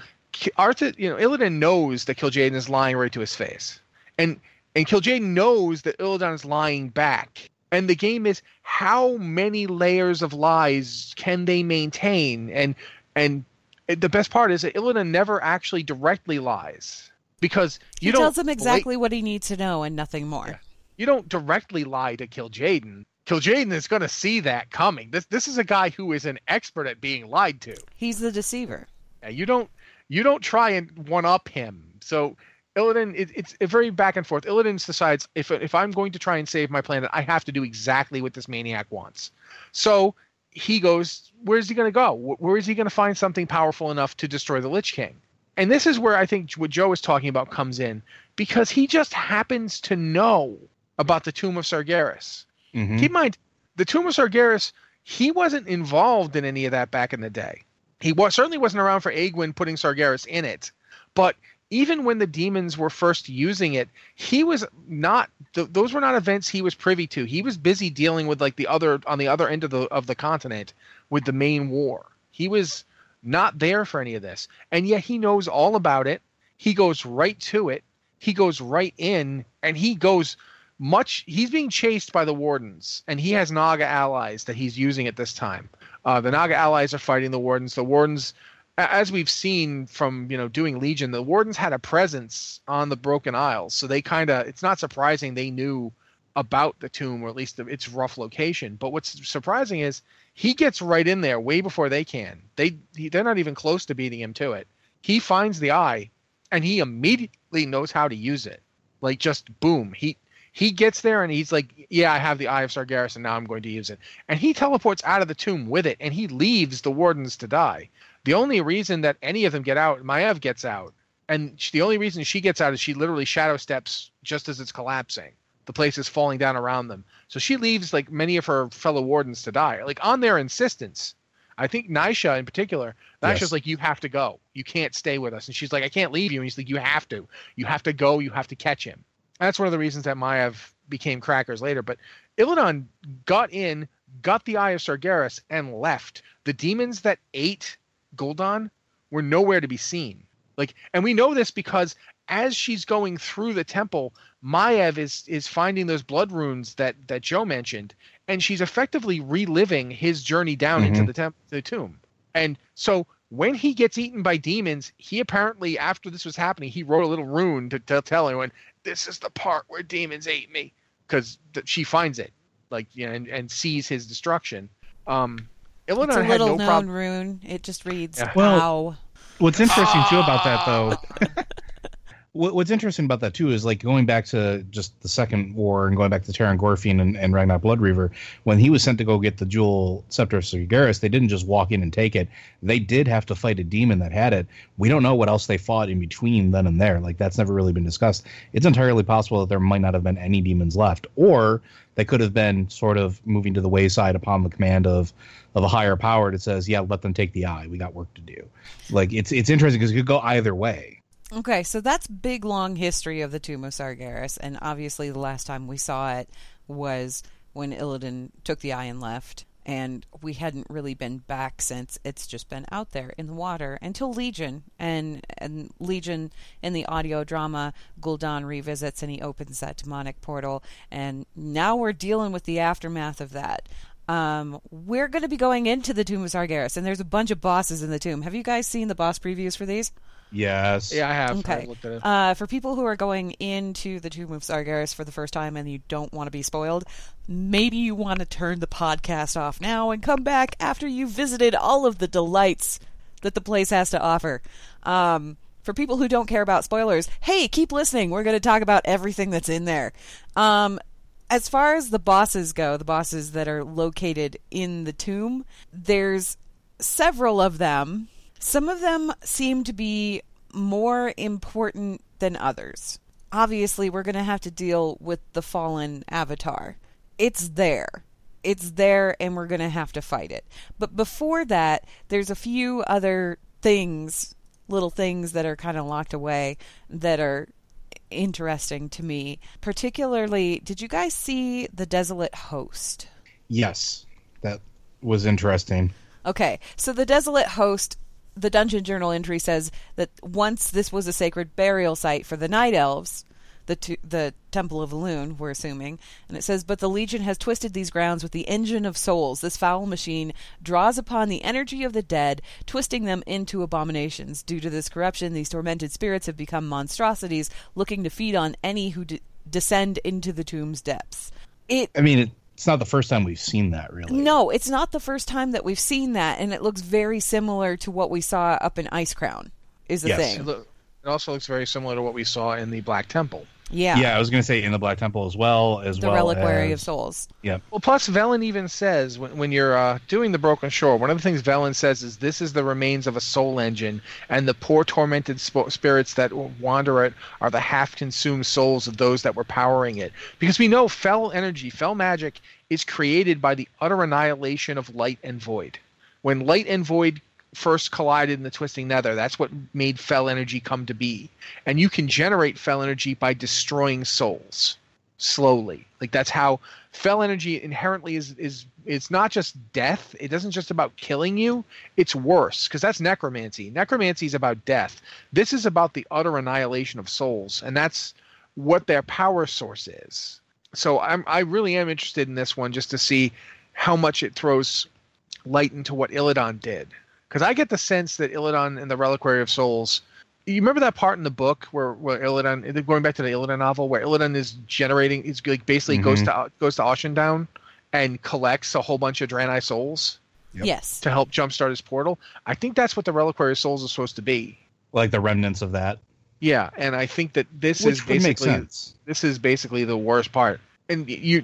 Arthur, you know, Illidan knows that Kil'jaeden is lying right to his face, and and Kil'jaeden knows that Illidan is lying back. And the game is how many layers of lies can they maintain? And and the best part is that Illidan never actually directly lies because He you don't tells him exactly what he needs to know and nothing more. Yeah. you don't directly lie to Kil'jaeden. Kill Jaden is going to see that coming. This this is a guy who is an expert at being lied to. He's the deceiver. Yeah, you don't you don't try and one up him. So Illidan, it, it's a very back and forth. Illidan decides if if I'm going to try and save my planet, I have to do exactly what this maniac wants. So he goes, where's he going to go? Where is he going to find something powerful enough to destroy the Lich King? And this is where I think what Joe is talking about comes in because he just happens to know about the Tomb of Sargeras. Mhm. Keep in mind, the Tomb of Sargeras, he wasn't involved in any of that back in the day. He was, certainly wasn't around for Aegwynn putting Sargeras in it. But even when the demons were first using it, he was not. Th- those were not events he was privy to. He was busy dealing with like the other on the other end of the of the continent with the main war. He was not there for any of this, and yet he knows all about it. He goes right to it. He goes right in, and he goes much he's being chased by the wardens and he has naga allies that he's using at this time uh, the naga allies are fighting the wardens the wardens as we've seen from you know doing legion the wardens had a presence on the broken isles so they kind of it's not surprising they knew about the tomb or at least the, its rough location but what's surprising is he gets right in there way before they can they he, they're not even close to beating him to it he finds the eye and he immediately knows how to use it like just boom he he gets there and he's like, "Yeah, I have the Eye of Sargeras, and now I'm going to use it." And he teleports out of the tomb with it, and he leaves the wardens to die. The only reason that any of them get out, Maiev gets out, and the only reason she gets out is she literally shadow steps just as it's collapsing. The place is falling down around them, so she leaves like many of her fellow wardens to die, like on their insistence. I think Naisha in particular, Naisha's Yes. like, "You have to go. You can't stay with us," and she's like, "I can't leave you." And he's like, "You have to. You have to go. You have to catch him." That's one of the reasons that Maiev became crackers later. But Illidan got in, got the Eye of Sargeras, and left. The demons that ate Gul'dan were nowhere to be seen. Like, and we know this because as she's going through the temple, Maiev is is finding those blood runes that that Joe mentioned, and she's effectively reliving his journey down into Mhm. the temp- the tomb. And so when he gets eaten by demons, he apparently, after this was happening, he wrote a little rune to, to tell everyone, "This is the part where demons ate me," because th- she finds it, like you know, and, and sees his destruction. Um, Illidan It's a little no known problem. rune. It just reads Yeah. Well- "Ow." What's interesting too about that ah. though, (laughs) what, what's interesting about that too is like going back to just the second war and going back to Teron Gorefiend and, and Ragnar Bloodreaver, when he was sent to go get the jewel scepter of Sargeras, they didn't just walk in and take it. They did have to fight a demon that had it. We don't know what else they fought in between then and there. Like that's never really been discussed. It's entirely possible that there might not have been any demons left, or they could have been sort of moving to the wayside upon the command of of a higher power that says, "Yeah, let them take the eye. We got work to do." Like it's it's interesting because it could go either way. Okay, so that's big long history of the Tomb of Sargeras, and obviously the last time we saw it was when Illidan took the eye and left, and we hadn't really been back since it's just been out there in the water until Legion and and Legion in the audio drama Gul'dan revisits and he opens that demonic portal and now we're dealing with the aftermath of that. Um, we're going to be going into the Tomb of Sargeras and there's a bunch of bosses in the tomb. Have you guys seen the boss previews for these? Yes. Yeah, I have. Okay. I looked at it. Uh, for people who are going into the Tomb of Sargeras for the first time and you don't want to be spoiled, maybe you want to turn the podcast off now and come back after you've visited all of the delights that the place has to offer. Um, for people who don't care about spoilers, hey, keep listening. We're going to talk about everything that's in there. Um, as far as the bosses go, the bosses that are located in the tomb, there's several of them. Some of them seem to be more important than others. Obviously, we're going to have to deal with the fallen avatar. It's there. It's there, and we're going to have to fight it. But before that, there's a few other things, little things that are kind of locked away that are interesting to me. Particularly, did you guys see The Desolate Host? Yes. That was interesting. Okay, so the Desolate Host, the Dungeon Journal entry says that once this was a sacred burial site for the Night Elves, the t- the Temple of Elune, we're assuming, and it says, but the Legion has twisted these grounds with the engine of souls. This foul machine draws upon the energy of the dead, twisting them into abominations. Due to this corruption, these tormented spirits have become monstrosities, looking to feed on any who d- descend into the tomb's depths. It I mean, it's not the first time we've seen that, really. no, it's not the first time that we've seen that, and it looks very similar to what we saw up in Icecrown. Is the Yes. It, thing? look, it also looks very similar to what we saw in the Black Temple. Yeah, Yeah, I was going to say in the Black Temple as well, as the well Reliquary as, of Souls. Yeah. Well, plus Velen even says when, when you're uh, doing the Broken Shore, one of the things Velen says is this is the remains of a soul engine, and the poor tormented sp- spirits that wander it are the half-consumed souls of those that were powering it. Because we know fel energy, fel magic, is created by the utter annihilation of light and void. When light and void first collided in the twisting nether, that's what made fel energy come to be. And you can generate fel energy by destroying souls slowly. Like that's how fel energy inherently is is it's not just death. It doesn't just about killing you. It's worse because that's necromancy. Necromancy is about death. This is about the utter annihilation of souls, and that's what their power source is. So I'm I really am interested in this one just to see how much it throws light into what Illidan did. Because I get the sense that Illidan and the Reliquary of Souls you remember that part in the book where, where Illidan, going back to the Illidan novel, where Illidan is generating, is like basically goes mm-hmm. to goes to Ashendown and collects a whole bunch of Draenei souls Yep. Yes. to help jumpstart his portal. I think that's what the Reliquary of Souls is supposed to be. Like the remnants of that. Yeah, and I think that this Which is would make basically sense. this is basically the worst part. And you,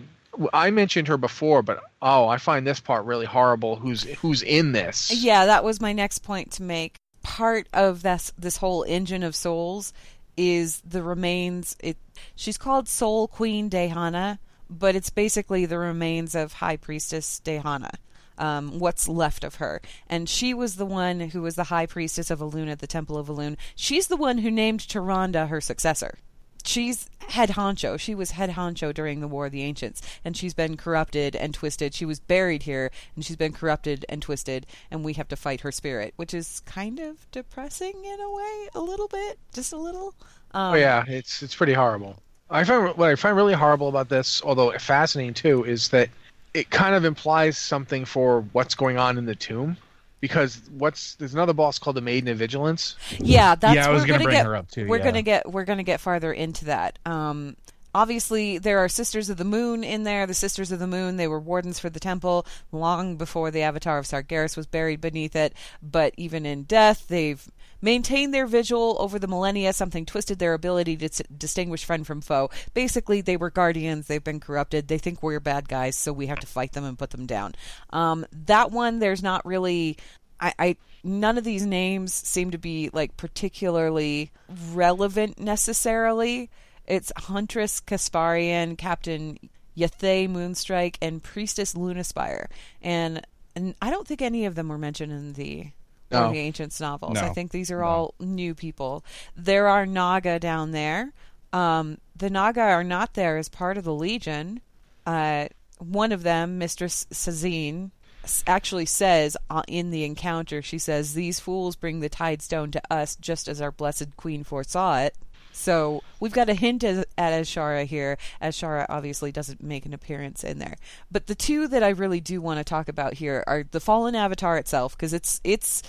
I mentioned her before, but oh, I find this part really horrible. Who's who's in this? Yeah, that was my next point to make. Part of this this whole engine of souls is the remains. It she's called Soul Queen Dejahna, but it's basically the remains of High Priestess Dejahna. Um, what's left of her, and she was the one who was the High Priestess of Elune at the Temple of Elune. She's the one who named Tyrande her successor. She's head honcho. She was head honcho during the War of the Ancients, and she's been corrupted and twisted. She was buried here, and she's been corrupted and twisted, and we have to fight her spirit, which is kind of depressing in a way, a little bit, just a little. Um, Oh yeah, it's it's pretty horrible. I find what I find really horrible about this, although fascinating too, is that it kind of implies something for what's going on in the tomb. Because what's there's another boss called the Maiden of Vigilance. Yeah, that's Yeah, I was we're gonna gonna bring get, her up, too, We're yeah. gonna get we're gonna get farther into that. Um, obviously, there are Sisters of the Moon in there. The Sisters of the Moon they were wardens for the temple long before the Avatar of Sargeras was buried beneath it. But even in death, they've maintained their vigil over the millennia. Something twisted their ability to distinguish friend from foe. Basically, they were guardians. They've been corrupted. They think we're bad guys, so we have to fight them and put them down. Um, that one, there's not really I, I none of these names seem to be like particularly relevant necessarily. It's Huntress Kasparian, Captain Yathae Moonstrike, and Priestess Lunaspyre, and and I don't think any of them were mentioned in the No. the Ancients novels. No. I think these are No. all new people. There are Naga down there. Um, the Naga are not there as part of the Legion. Uh, one of them, Mistress Sassz'ine, actually says uh, in the encounter, she says, "These fools bring the tide stone to us, just as our blessed queen foresaw it." So we've got a hint as, at Azshara here. Azshara obviously doesn't make an appearance in there, but the two that I really do want to talk about here are the fallen avatar itself, because it's it's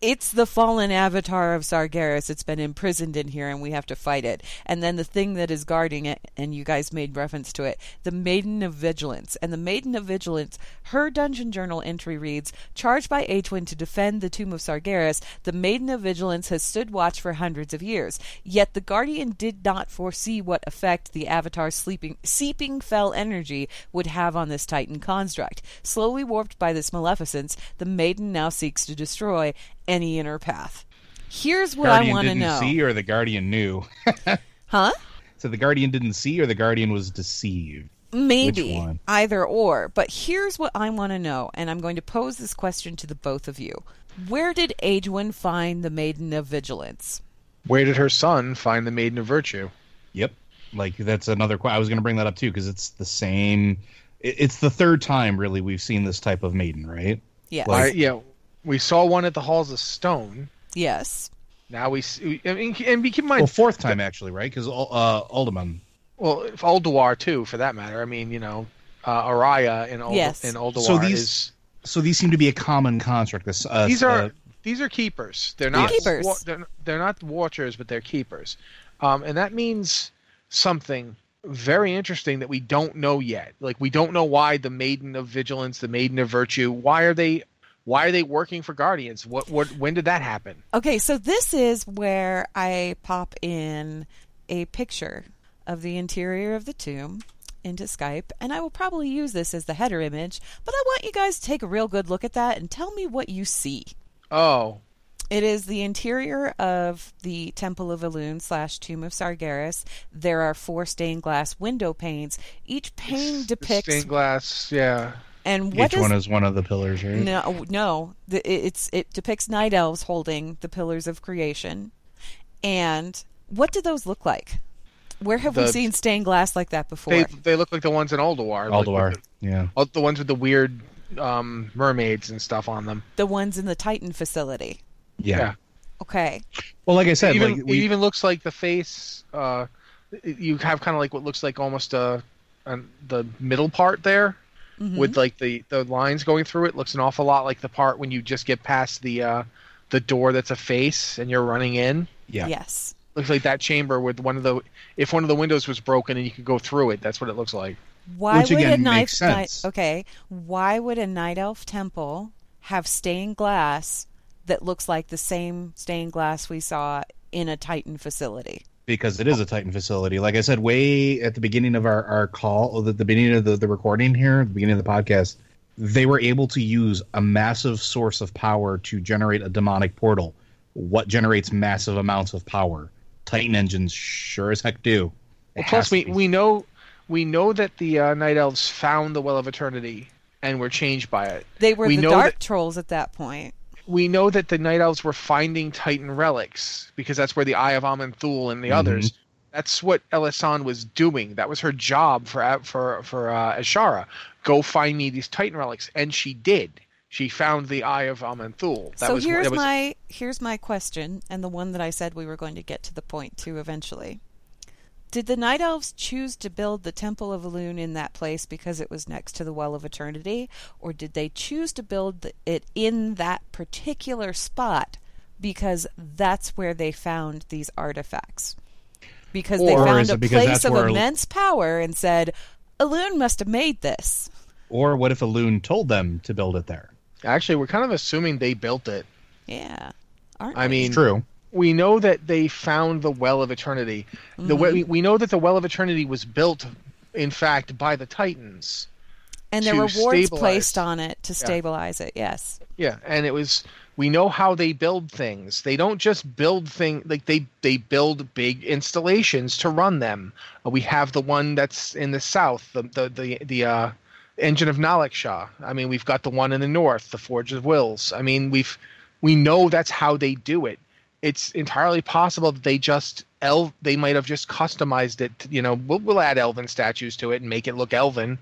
it's the fallen avatar of Sargeras. It's been imprisoned in here, and we have to fight it. And then the thing that is guarding it, and you guys made reference to it, the Maiden of Vigilance. And the Maiden of Vigilance, her dungeon journal entry reads: Charged by Aegwynn to defend the tomb of Sargeras, the Maiden of Vigilance has stood watch for hundreds of years. Yet the Guardian did not foresee what effect the Avatar's sleeping, seeping fel energy would have on this Titan construct. Slowly warped by this maleficence, the Maiden now seeks to destroy any inner path. Here's what Guardian I want to didn't know. see, or the Guardian knew. (laughs) Huh? so the Guardian didn't see, or the Guardian was deceived. Maybe either or. But here's what I want to know, and I'm going to pose this question to the both of you. Where did Aegwynn find the Maiden of Vigilance? Where did her son find the Maiden of Virtue? Yep. Like that's another. que- I was going to bring that up too because it's the same. It's the third time really we've seen this type of maiden, right? Yeah. Like- I, yeah, we saw one at the Halls of Stone. yes. Now we see, I mean, and keep in mind, Well, fourth time actually, right? Because uh, Alderman. well, if Ulduar too, for that matter. I mean, you know, uh, Araya in Uld- Yes. in Ulduar So these- is So these seem to be a common construct. This uh, these are uh, these are keepers. They're not Keepers. wa- they're, they're not watchers, but they're keepers, um, and that means something very interesting that we don't know yet. Like we don't know why the Maiden of Vigilance, the Maiden of Virtue, why are they why are they working for Guardians? What what when did that happen? Okay, so this is where I pop in a picture of the interior of the tomb into Skype, and I will probably use this as the header image, but I want you guys to take a real good look at that and tell me what you see. Oh, It is the interior of the Temple of Elune slash Tomb of Sargeras. There are four stained glass window panes. Each pane the depicts stained glass. Yeah. And what each does one is one of the pillars, right? no no the, it- it's it depicts night elves holding the pillars of creation. And what do those look like? Where have we seen stained glass like that before? They they look like the ones in Ulduar. like Ulduar. with Yeah. the, oh, the ones with the weird um, mermaids and stuff on them. the ones in the Titan facility. yeah. Yeah. Okay. Well, like I said, it even, like we, it even looks like the face. Uh, you have kind of like what looks like almost a, a the middle part there Mhm. with like the the lines going through it. Looks an awful lot like the part when you just get past the uh, the door that's a face and you're running in. yeah. Yes. Looks like that chamber with one of the if one of the windows was broken and you could go through it. That's what it looks like. Why Which would a again knife makes sense. Night, okay. Why would a night elf temple have stained glass that looks like the same stained glass we saw in a Titan facility? Because it is a Titan facility. Like I said, way at the beginning of our, our call, the, the beginning of the, the recording here, the beginning of the podcast, they were able to use a massive source of power to generate a demonic portal. What generates massive amounts of power? Titan engines sure as heck do. It Well, plus we we know we know that the uh, night elves found the well of eternity and were changed by it. They were We the know dark that- trolls at that point. We know that the night elves were finding titan relics because that's where the eye of Aman'Thul and the others that's what Elisande was doing. That was her job for for for uh, Azshara. Go find me these titan relics. And she did. She found the eye of Aman'Thul. That so was here's that was, my here's my question, and the one that I said we were going to get to the point to eventually. Did the Night Elves choose to build the Temple of Elune in that place because it was next to the Well of Eternity, or did they choose to build it in that particular spot because that's where they found these artifacts? Because they found a place of where- immense power and said, Elune must have made this. Or what if Elune told them to build it there? actually we're kind of assuming they built it Yeah. Aren't I we? mean- It's true. We know that they found the well of eternity the Mm-hmm. we, we know that the well of eternity was built in fact by the titans and there were wards placed on it to stabilize it. Yes. Yeah, and it was we know how they build things. They don't just build thing like they they build big installations to run them. Uh, we have the one that's in the south, the the the, the uh, engine of Nalaksha. I mean, we've got the one in the north, the Forge of Wills. I mean, we've we know that's how they do it. It's entirely possible that they just el they might have just customized it. You know, we'll, we'll add elven statues to it and make it look elven,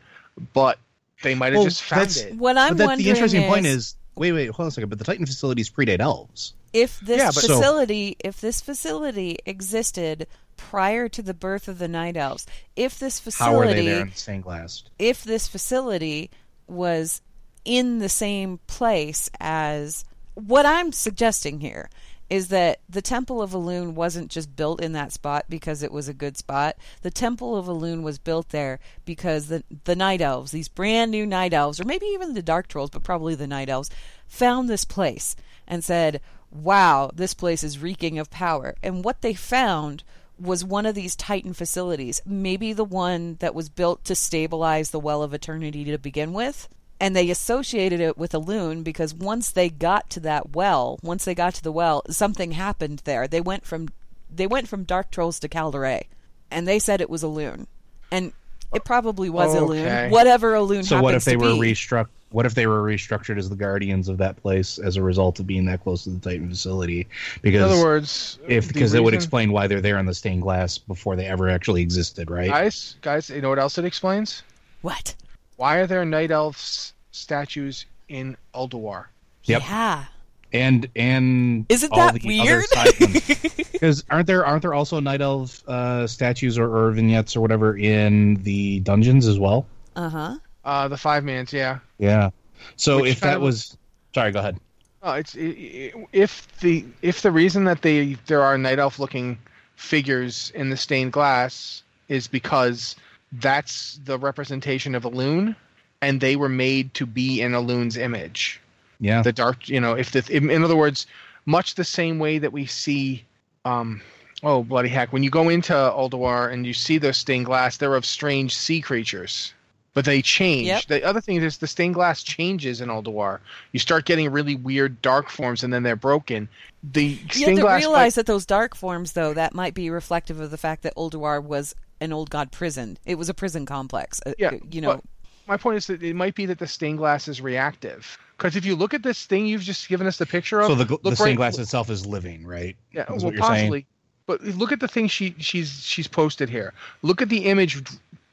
but They might have Well, just found that's- it. What I'm but that, wondering the interesting is, point is, wait, wait, hold on a second. But the Titan facilities predate elves. if this Yeah, but- So- facility if this facility existed prior to the birth of the night elves, if this facility, How are they facility there in stained glass? if this facility was in the same place as what I'm suggesting here is that the Temple of Elune wasn't just built in that spot because it was a good spot. The Temple of Elune was built there because the the night elves, these brand new night elves, or maybe even the dark trolls, but probably the night elves, found this place and said, "Wow, this place is reeking of power." And what they found was one of these Titan facilities, maybe the one that was built to stabilize the Well of Eternity to begin with. And they associated it with Elune because once they got to that well, once they got to the well, something happened there. They went from they went from Dark Trolls to Kaldorei, and they said it was Elune, and it probably was a Okay. loon. Whatever Elune. So what if they were be. restruct? What if they were restructured as the guardians of that place as a result of being that close to the Titan facility? Because In Because other words, if the because it would explain why they're there in the stained glass before they ever actually existed, right? guys, guys, you know what else it explains? what? Why are there night elves statues in Ulduar? Yep. Yeah. and and Isn't all that the weird? (laughs) Because aren't there aren't there also night elf uh, statues or, or vignettes or whatever in the dungeons as well? Uh huh. Uh, the five mans, yeah. Yeah. So Which if that of- was sorry, go ahead. Oh, it's i i if the if the reason that they there are night elf looking figures in the stained glass is because that's the representation of Elune, and they were made to be in Elune's image. Yeah. The dark, you know, if the in, in other words, much the same way that we see, um, oh bloody heck, when you go into Ulduar and you see those stained glass, they're of strange sea creatures. But they change. Yep. The other thing is the stained glass changes in Ulduar. You start getting really weird dark forms, and then they're broken. The You have to glass. realize that those dark forms, though, that might be reflective of the fact that Ulduar was an old god prison. It was a prison complex. uh, Yeah, you know. but my point is that it might be that the stained glass is reactive. Because if you look at this thing you've just given us the picture of, So the, the stained right- glass itself is living, right? Yeah, Is well, what you're saying? possibly. But look at the thing she she's she's posted here. Look at the image,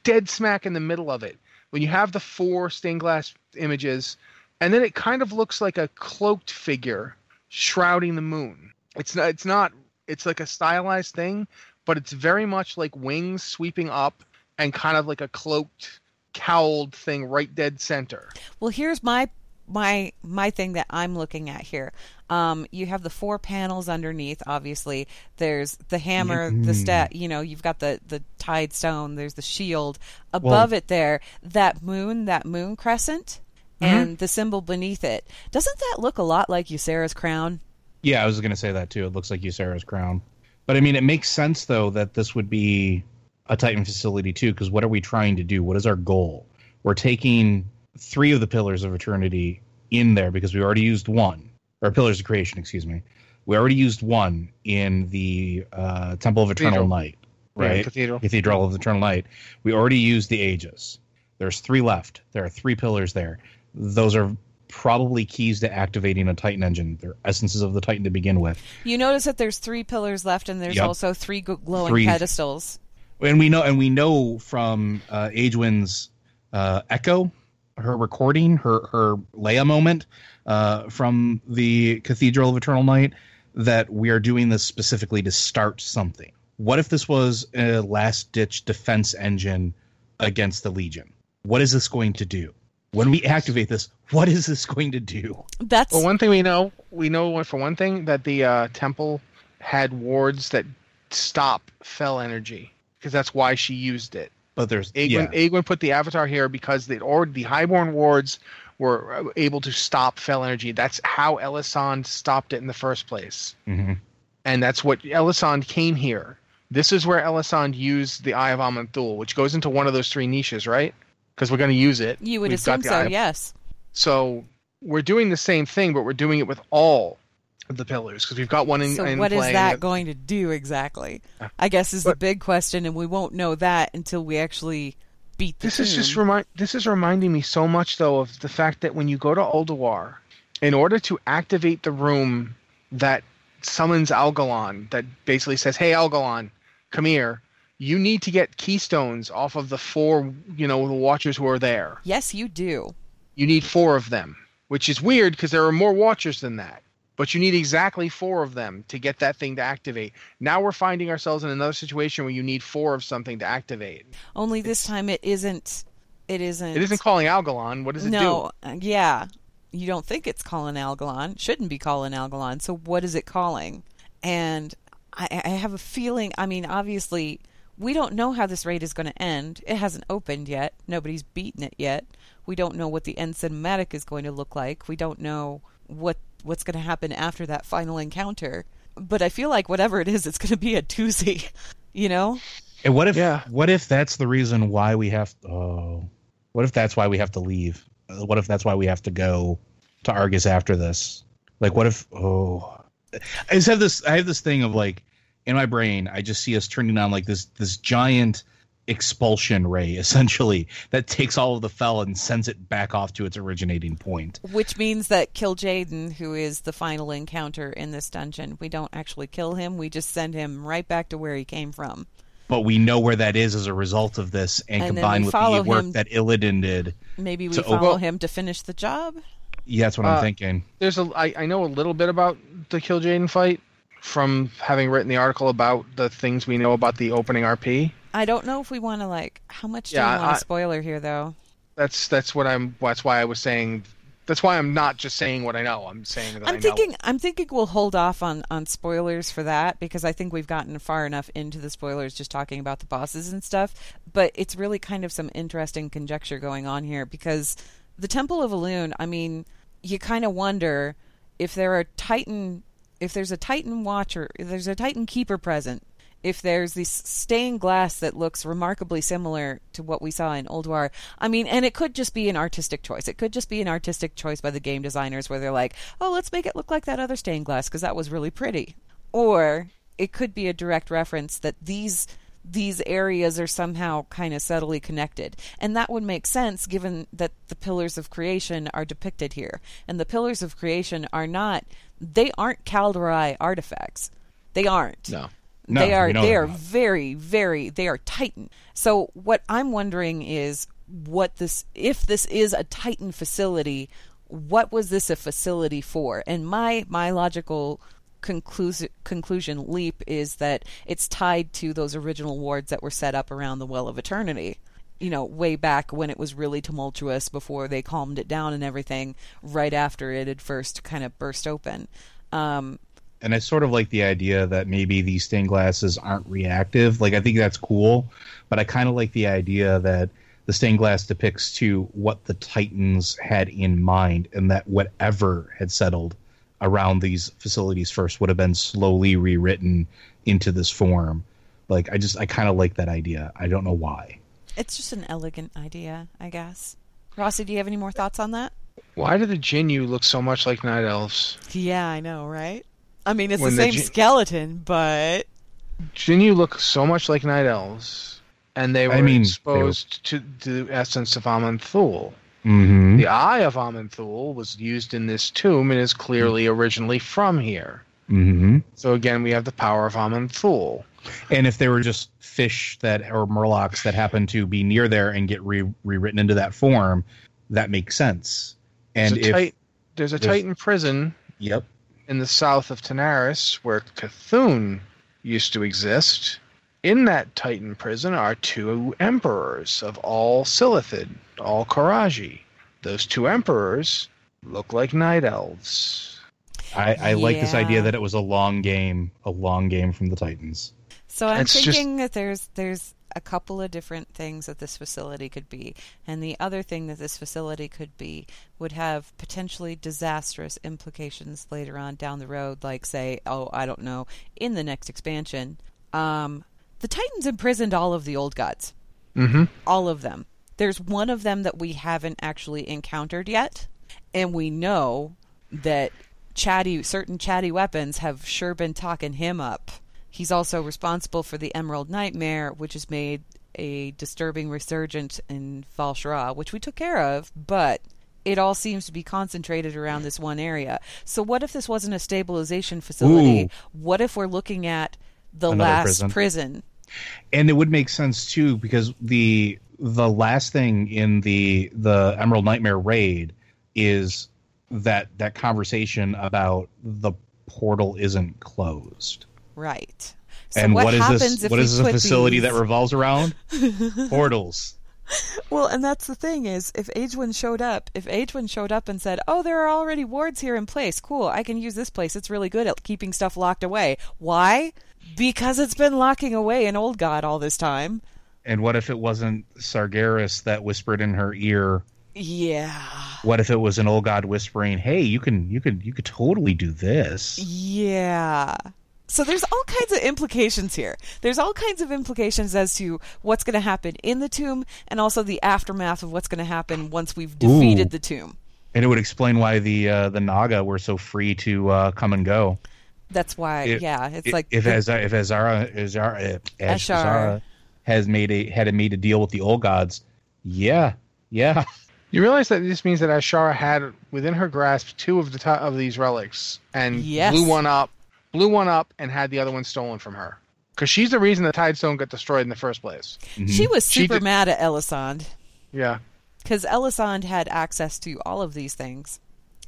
dead smack in the middle of it. When you have the four stained glass images, and then it kind of looks like a cloaked figure shrouding the moon. It's not. It's not. It's like a stylized thing, but it's very much like wings sweeping up and kind of like a cloaked, cowled thing right dead center. Well, here's my my my thing that I'm looking at here. Um, you have the four panels underneath. Obviously, there's the hammer, the stat. You know, you've got the the tied stone. There's the shield above it. There, that moon, that moon crescent, and the symbol beneath it. Doesn't that look a lot like Ysera's crown? Yeah, I was going to say that too. It looks like Ysera's crown. But I mean, it makes sense though that this would be a Titan facility too, because what are we trying to do? What is our goal? We're taking three of the pillars of eternity in there because we already used one, or pillars of creation, excuse me. We already used one in the uh, Temple of Eternal Cathedral. Night, Yeah, right? cathedral. Cathedral of Eternal Light. We already used the Aegis. There's three left. There are three pillars there. Those are probably keys to activating a Titan engine. They're essences of the Titan to begin with. You notice that there's three pillars left, and there's Yep. also three glowing Three. pedestals. And we know, and we know from uh, Aegwynn's uh, echo, her recording, her her Leia moment uh, from the Cathedral of Eternal Night, that we are doing this specifically to start something. What if this was a last ditch defense engine against the Legion? What is this going to do? When we activate this, what is this going to do? That's Well, one thing we know, we know for one thing that the uh, temple had wards that stop fel energy because that's why she used it. But there's Aegwynn, yeah, Aegwynn put the avatar here because the or the highborn wards were uh, able to stop fel energy. That's how Elisande stopped it in the first place, mhm. and that's what Elisande came here. This is where Elisande used the Eye of Aman'Thul, which goes into one of those three niches, right? Because we're going to use it. you would We've assume so. Of- Yes. So we're doing the same thing, but we're doing it with all of the pillars because we've got one in, So in what is that going to do exactly? I guess is the big question, and we won't know that until we actually beat the This is just remind. This is reminding me so much though of the fact that when you go to Ulduar, in order to activate the room that summons Algalon, that basically says, "Hey Algalon, come here," you need to get keystones off of the four, you know, the watchers who are there. Yes, you do. You need four of them, which is weird because there are more watchers than that. But you need exactly four of them to get that thing to activate. Now we're finding ourselves in another situation where you need four of something to activate. Only this time it isn't. It isn't. It isn't calling Algalon. What does it no, uh, yeah. You don't think it's calling Algalon. Shouldn't be calling Algalon. So what is it calling? And I, I have a feeling. I mean, obviously, we don't know how this raid is going to end. It hasn't opened yet. Nobody's beaten it yet. We don't know what the end cinematic is going to look like. We don't know what what's going to happen after that final encounter. But I feel like whatever it is, it's going to be a doozy. (laughs) You know? And what if Yeah. what if that's the reason why we have oh what if that's why we have to leave? Uh, What if that's why we have to go to Argus after this? Like what if oh I just have this I have this thing of like in my brain I just see us turning on like this this giant expulsion ray (laughs) essentially that takes all of the fel and sends it back off to its originating point. Which means that Kil'jaeden, who is the final encounter in this dungeon, we don't actually kill him. We just send him right back to where he came from. But we know where that is as a result of this and, And combined with the work him- that Illidan did. Maybe we So- follow well- him to finish the job. Yeah, that's what I'm Uh, thinking. There's a I, I know a little bit about the Kil'jaeden fight from having written the article about the things we know about the opening RP. I don't know if we want to like. How much do Yeah, we want I- a spoiler here, though? That's that's what I'm. That's why I was saying. That's why I'm not just saying what I know. I'm saying that I I'm know. thinking. I'm thinking we'll hold off on on spoilers for that because I think we've gotten far enough into the spoilers just talking about the bosses and stuff. But it's really kind of some interesting conjecture going on here because the Temple of Elune. I mean, you kind of wonder if there are Titan. If there's a Titan watcher, if there's a Titan keeper present. If there's this stained glass that looks remarkably similar to what we saw in Ulduar, I mean, and it could just be an artistic choice. It could just be an artistic choice by the game designers where they're like, oh, let's make it look like that other stained glass because that was really pretty. Or it could be a direct reference that these these areas are somehow kind of subtly connected. And that would make sense given that the pillars of creation are depicted here. And the pillars of creation are not they aren't Kaldorei artifacts. They aren't no. No, they are they they're very very they are titan so what i'm wondering is what this if this is a titan facility what was this a facility for and my my logical conclusion conclusion leap is that it's tied to those original wards that were set up around the well of eternity you know way back when it was really tumultuous before they calmed it down and everything right after it had first kind of burst open um and I sort of like the idea that maybe these stained glasses aren't reactive. Like I think that's cool, but I kind of like the idea that the stained glass depicts to what the Titans had in mind, and that whatever had settled around these facilities first would have been slowly rewritten into this form. Like I just I kind of like that idea. I don't know why. It's just an elegant idea, I guess. Rossi, do you have any more thoughts on that? Why do the Jinyu look so much like night elves? Yeah, I know, right? I mean, it's When the the same Jin- skeleton, but Jinyu look so much like night elves, and they were I mean, they were- exposed to, to the essence of Aman'Thul. Mm-hmm. The eye of Aman'Thul was used in this tomb and is clearly originally from here. Mm-hmm. So again, we have the power of Aman'Thul. And if they were just fish that or murlocs that happen to be near there and get re- rewritten into that form, that makes sense. And there's a, if tit- there's a there's- Titan prison yep, in the south of Tanaris where Cthulhu used to exist. In that Titan prison are two emperors of all Silithid, all Qiraji. Those two emperors look like night elves. I, I like this idea that it was a long game, a long game from the Titans. so I'm It's just- thinking that there's there's a couple of different things that this facility could be, and the other thing that this facility could be would have potentially disastrous implications later on down the road, like say, oh, I don't know, in the next expansion. Um, the Titans imprisoned all of the old gods. Mm-hmm. all of them. There's one of them that we haven't actually encountered yet, and we know that chatty certain chatty weapons have sure been talking him up. He's also responsible for the Emerald Nightmare, which has made a disturbing resurgence in Val'sharah, which we took care of, but it all seems to be concentrated around this one area. So what if this wasn't a stabilization facility? Ooh. What if we're looking at the Another last prison. prison and it would make sense too because the the last thing in the the Emerald Nightmare raid is that that conversation about the portal isn't closed. Right. So and what, what is happens this? What we a facility these- that revolves around (laughs) portals? Well, and that's the thing is, if Aegwynn showed up, if Aegwynn showed up and said, "Oh, there are already wards here in place. Cool, I can use this place. It's really good at keeping stuff locked away." Why? Because it's been locking away an old god all this time. And what if it wasn't Sargeras that whispered in her ear? Yeah. What if it was an old god whispering, "Hey, you can, you could, you could totally do this." Yeah. So there's all kinds of implications here. There's all kinds of implications as to what's going to happen in the tomb and also the aftermath of what's going to happen once we've defeated Ooh. the tomb. And it would explain why the uh, the Naga were so free to uh, come and go. That's why, If- yeah, it's if, like if the- Azshara, if Azshara, Azshara, if Azshara. Azshara has made a had a made a deal with the old gods, yeah, yeah, (laughs) You realize that this means that Azshara had within her grasp two of the to- of these relics and Yes. blew one up, blew one up, and had the other one stolen from her. Because she's the reason the Tidestone got destroyed in the first place. Mm-hmm. she was She super did- mad at Elisande. Yeah. because Elisande had access to all of these things,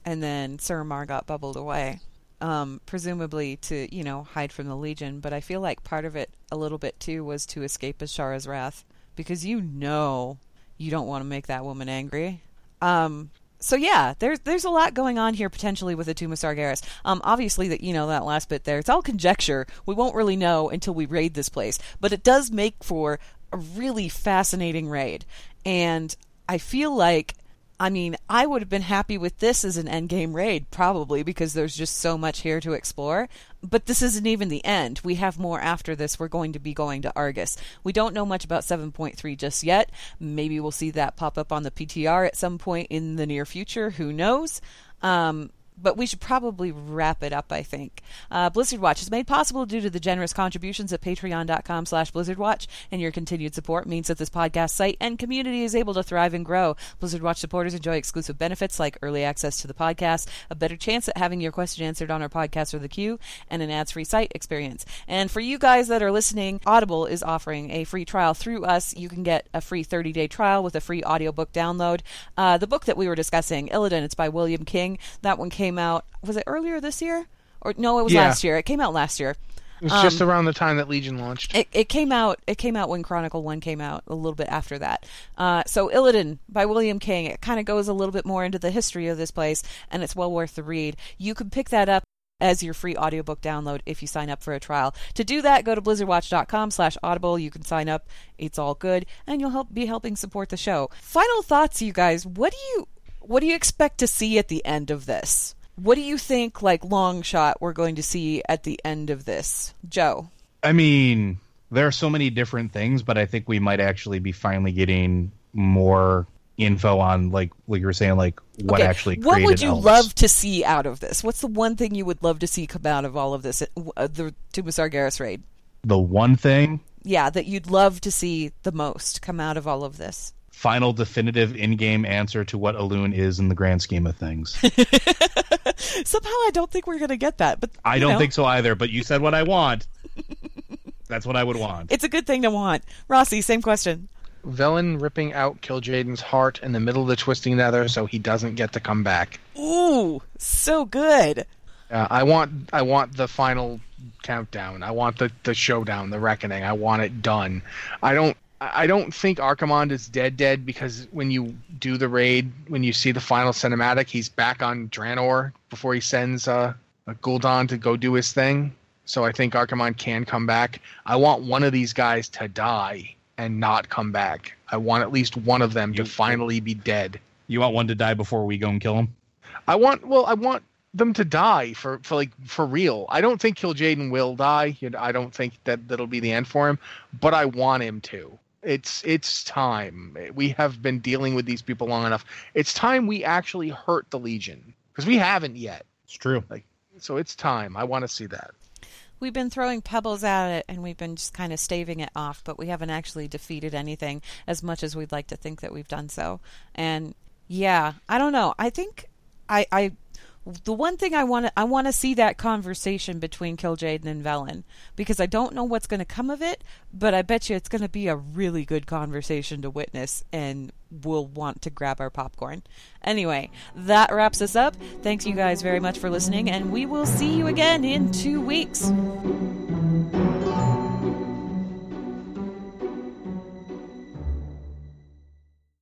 and then Suramar got bubbled away, um, presumably to you know hide from the Legion. But I feel like part of it, a little bit too, was to escape Azshara's wrath, because you know you don't want to make that woman angry. Um, so yeah, there's there's a lot going on here potentially with the Tomb of Sargeras. Um, obviously that you know that last bit there, it's all conjecture. We won't really know until we raid this place, but it does make for a really fascinating raid. And I feel like, I mean, I would have been happy with this as an endgame raid probably because there's just so much here to explore. But this isn't even the end. We have more after this. We're going to be going to Argus. We don't know much about 7.3 just yet. Maybe we'll see that pop up on the PTR at some point in the near future. Who knows? Um, but we should probably wrap it up, I think. Uh, Blizzard Watch is made possible due to the generous contributions at patreon.com slash blizzardwatch, and your continued support means that this podcast site and community is able to thrive and grow. Blizzard Watch supporters enjoy exclusive benefits like early access to the podcast, a better chance at having your question answered on our podcast or the queue, and an ads-free site experience. And for you guys that are listening, Audible is offering a free trial through us. You can get a free 30-day trial with a free audiobook download. Uh, the book that we were discussing, Illidan, it's by William King. That one came out, was it earlier this year? Or no, it was Yeah. last year. It came out last year. It was just around the time that Legion launched. It, it came out. It came out when Chronicle One came out. A little bit after that. Uh, so Illidan by William King. It kind of goes a little bit more into the history of this place, and it's well worth the read. You can pick that up as your free audiobook download if you sign up for a trial. To do that, go to blizzardwatch.com slash audible. You can sign up. It's all good, and you'll help be helping support the show. Final thoughts, you guys. What do you what do you expect to see at the end of this? What do you think, like long shot, we're going to see at the end of this, Joe? I mean, there are so many different things, but I think we might actually be finally getting more info on like like you were saying, like what Okay, actually. what would you love to see out of this? What's the one thing you would love to see come out of all of this? Uh, the Tomb of Sargeras raid. The one thing, Yeah, that you'd love to see the most come out of all of this. Final definitive in-game answer to what Elune is in the grand scheme of things. (laughs) Somehow, I don't think we're going to get that, but I don't know, think so either. But you said what I want. (laughs) That's what I would want. it's a good thing to want. Rossi, same question. Velen ripping out Kil'jaeden's heart in the middle of the Twisting Nether so he doesn't get to come back. Ooh, so good. Uh, I want I want the final countdown. I want the, the showdown, the reckoning. I want it done. I don't I don't think Archimonde is dead dead because when you do the raid, when you see the final cinematic, he's back on Draenor before he sends uh, uh Gul'dan to go do his thing. So I think Archimonde can come back. I want one of these guys to die and not come back. I want at least one of them You- to finally be dead. You want one to die before we go and kill him? I want well, I want them to die for, for like for real. I don't think Kil'jaeden will die. I don't think that that'll be the end for him, but I want him to. It's it's time. We have been dealing with these people long enough. It's time we actually hurt the Legion because we haven't yet. It's true. So it's time. I want to see that. We've been throwing pebbles at it and we've been just kind of staving it off, but we haven't actually defeated anything as much as we'd like to think that we've done so. And yeah, I don't know. I think I, I the one thing I want to I want to see that conversation between Kil'jaeden and Velen because I don't know what's going to come of it, but I bet you it's going to be a really good conversation to witness, and we'll want to grab our popcorn. Anyway, that wraps us up. Thanks you guys very much for listening, and we will see you again in two weeks.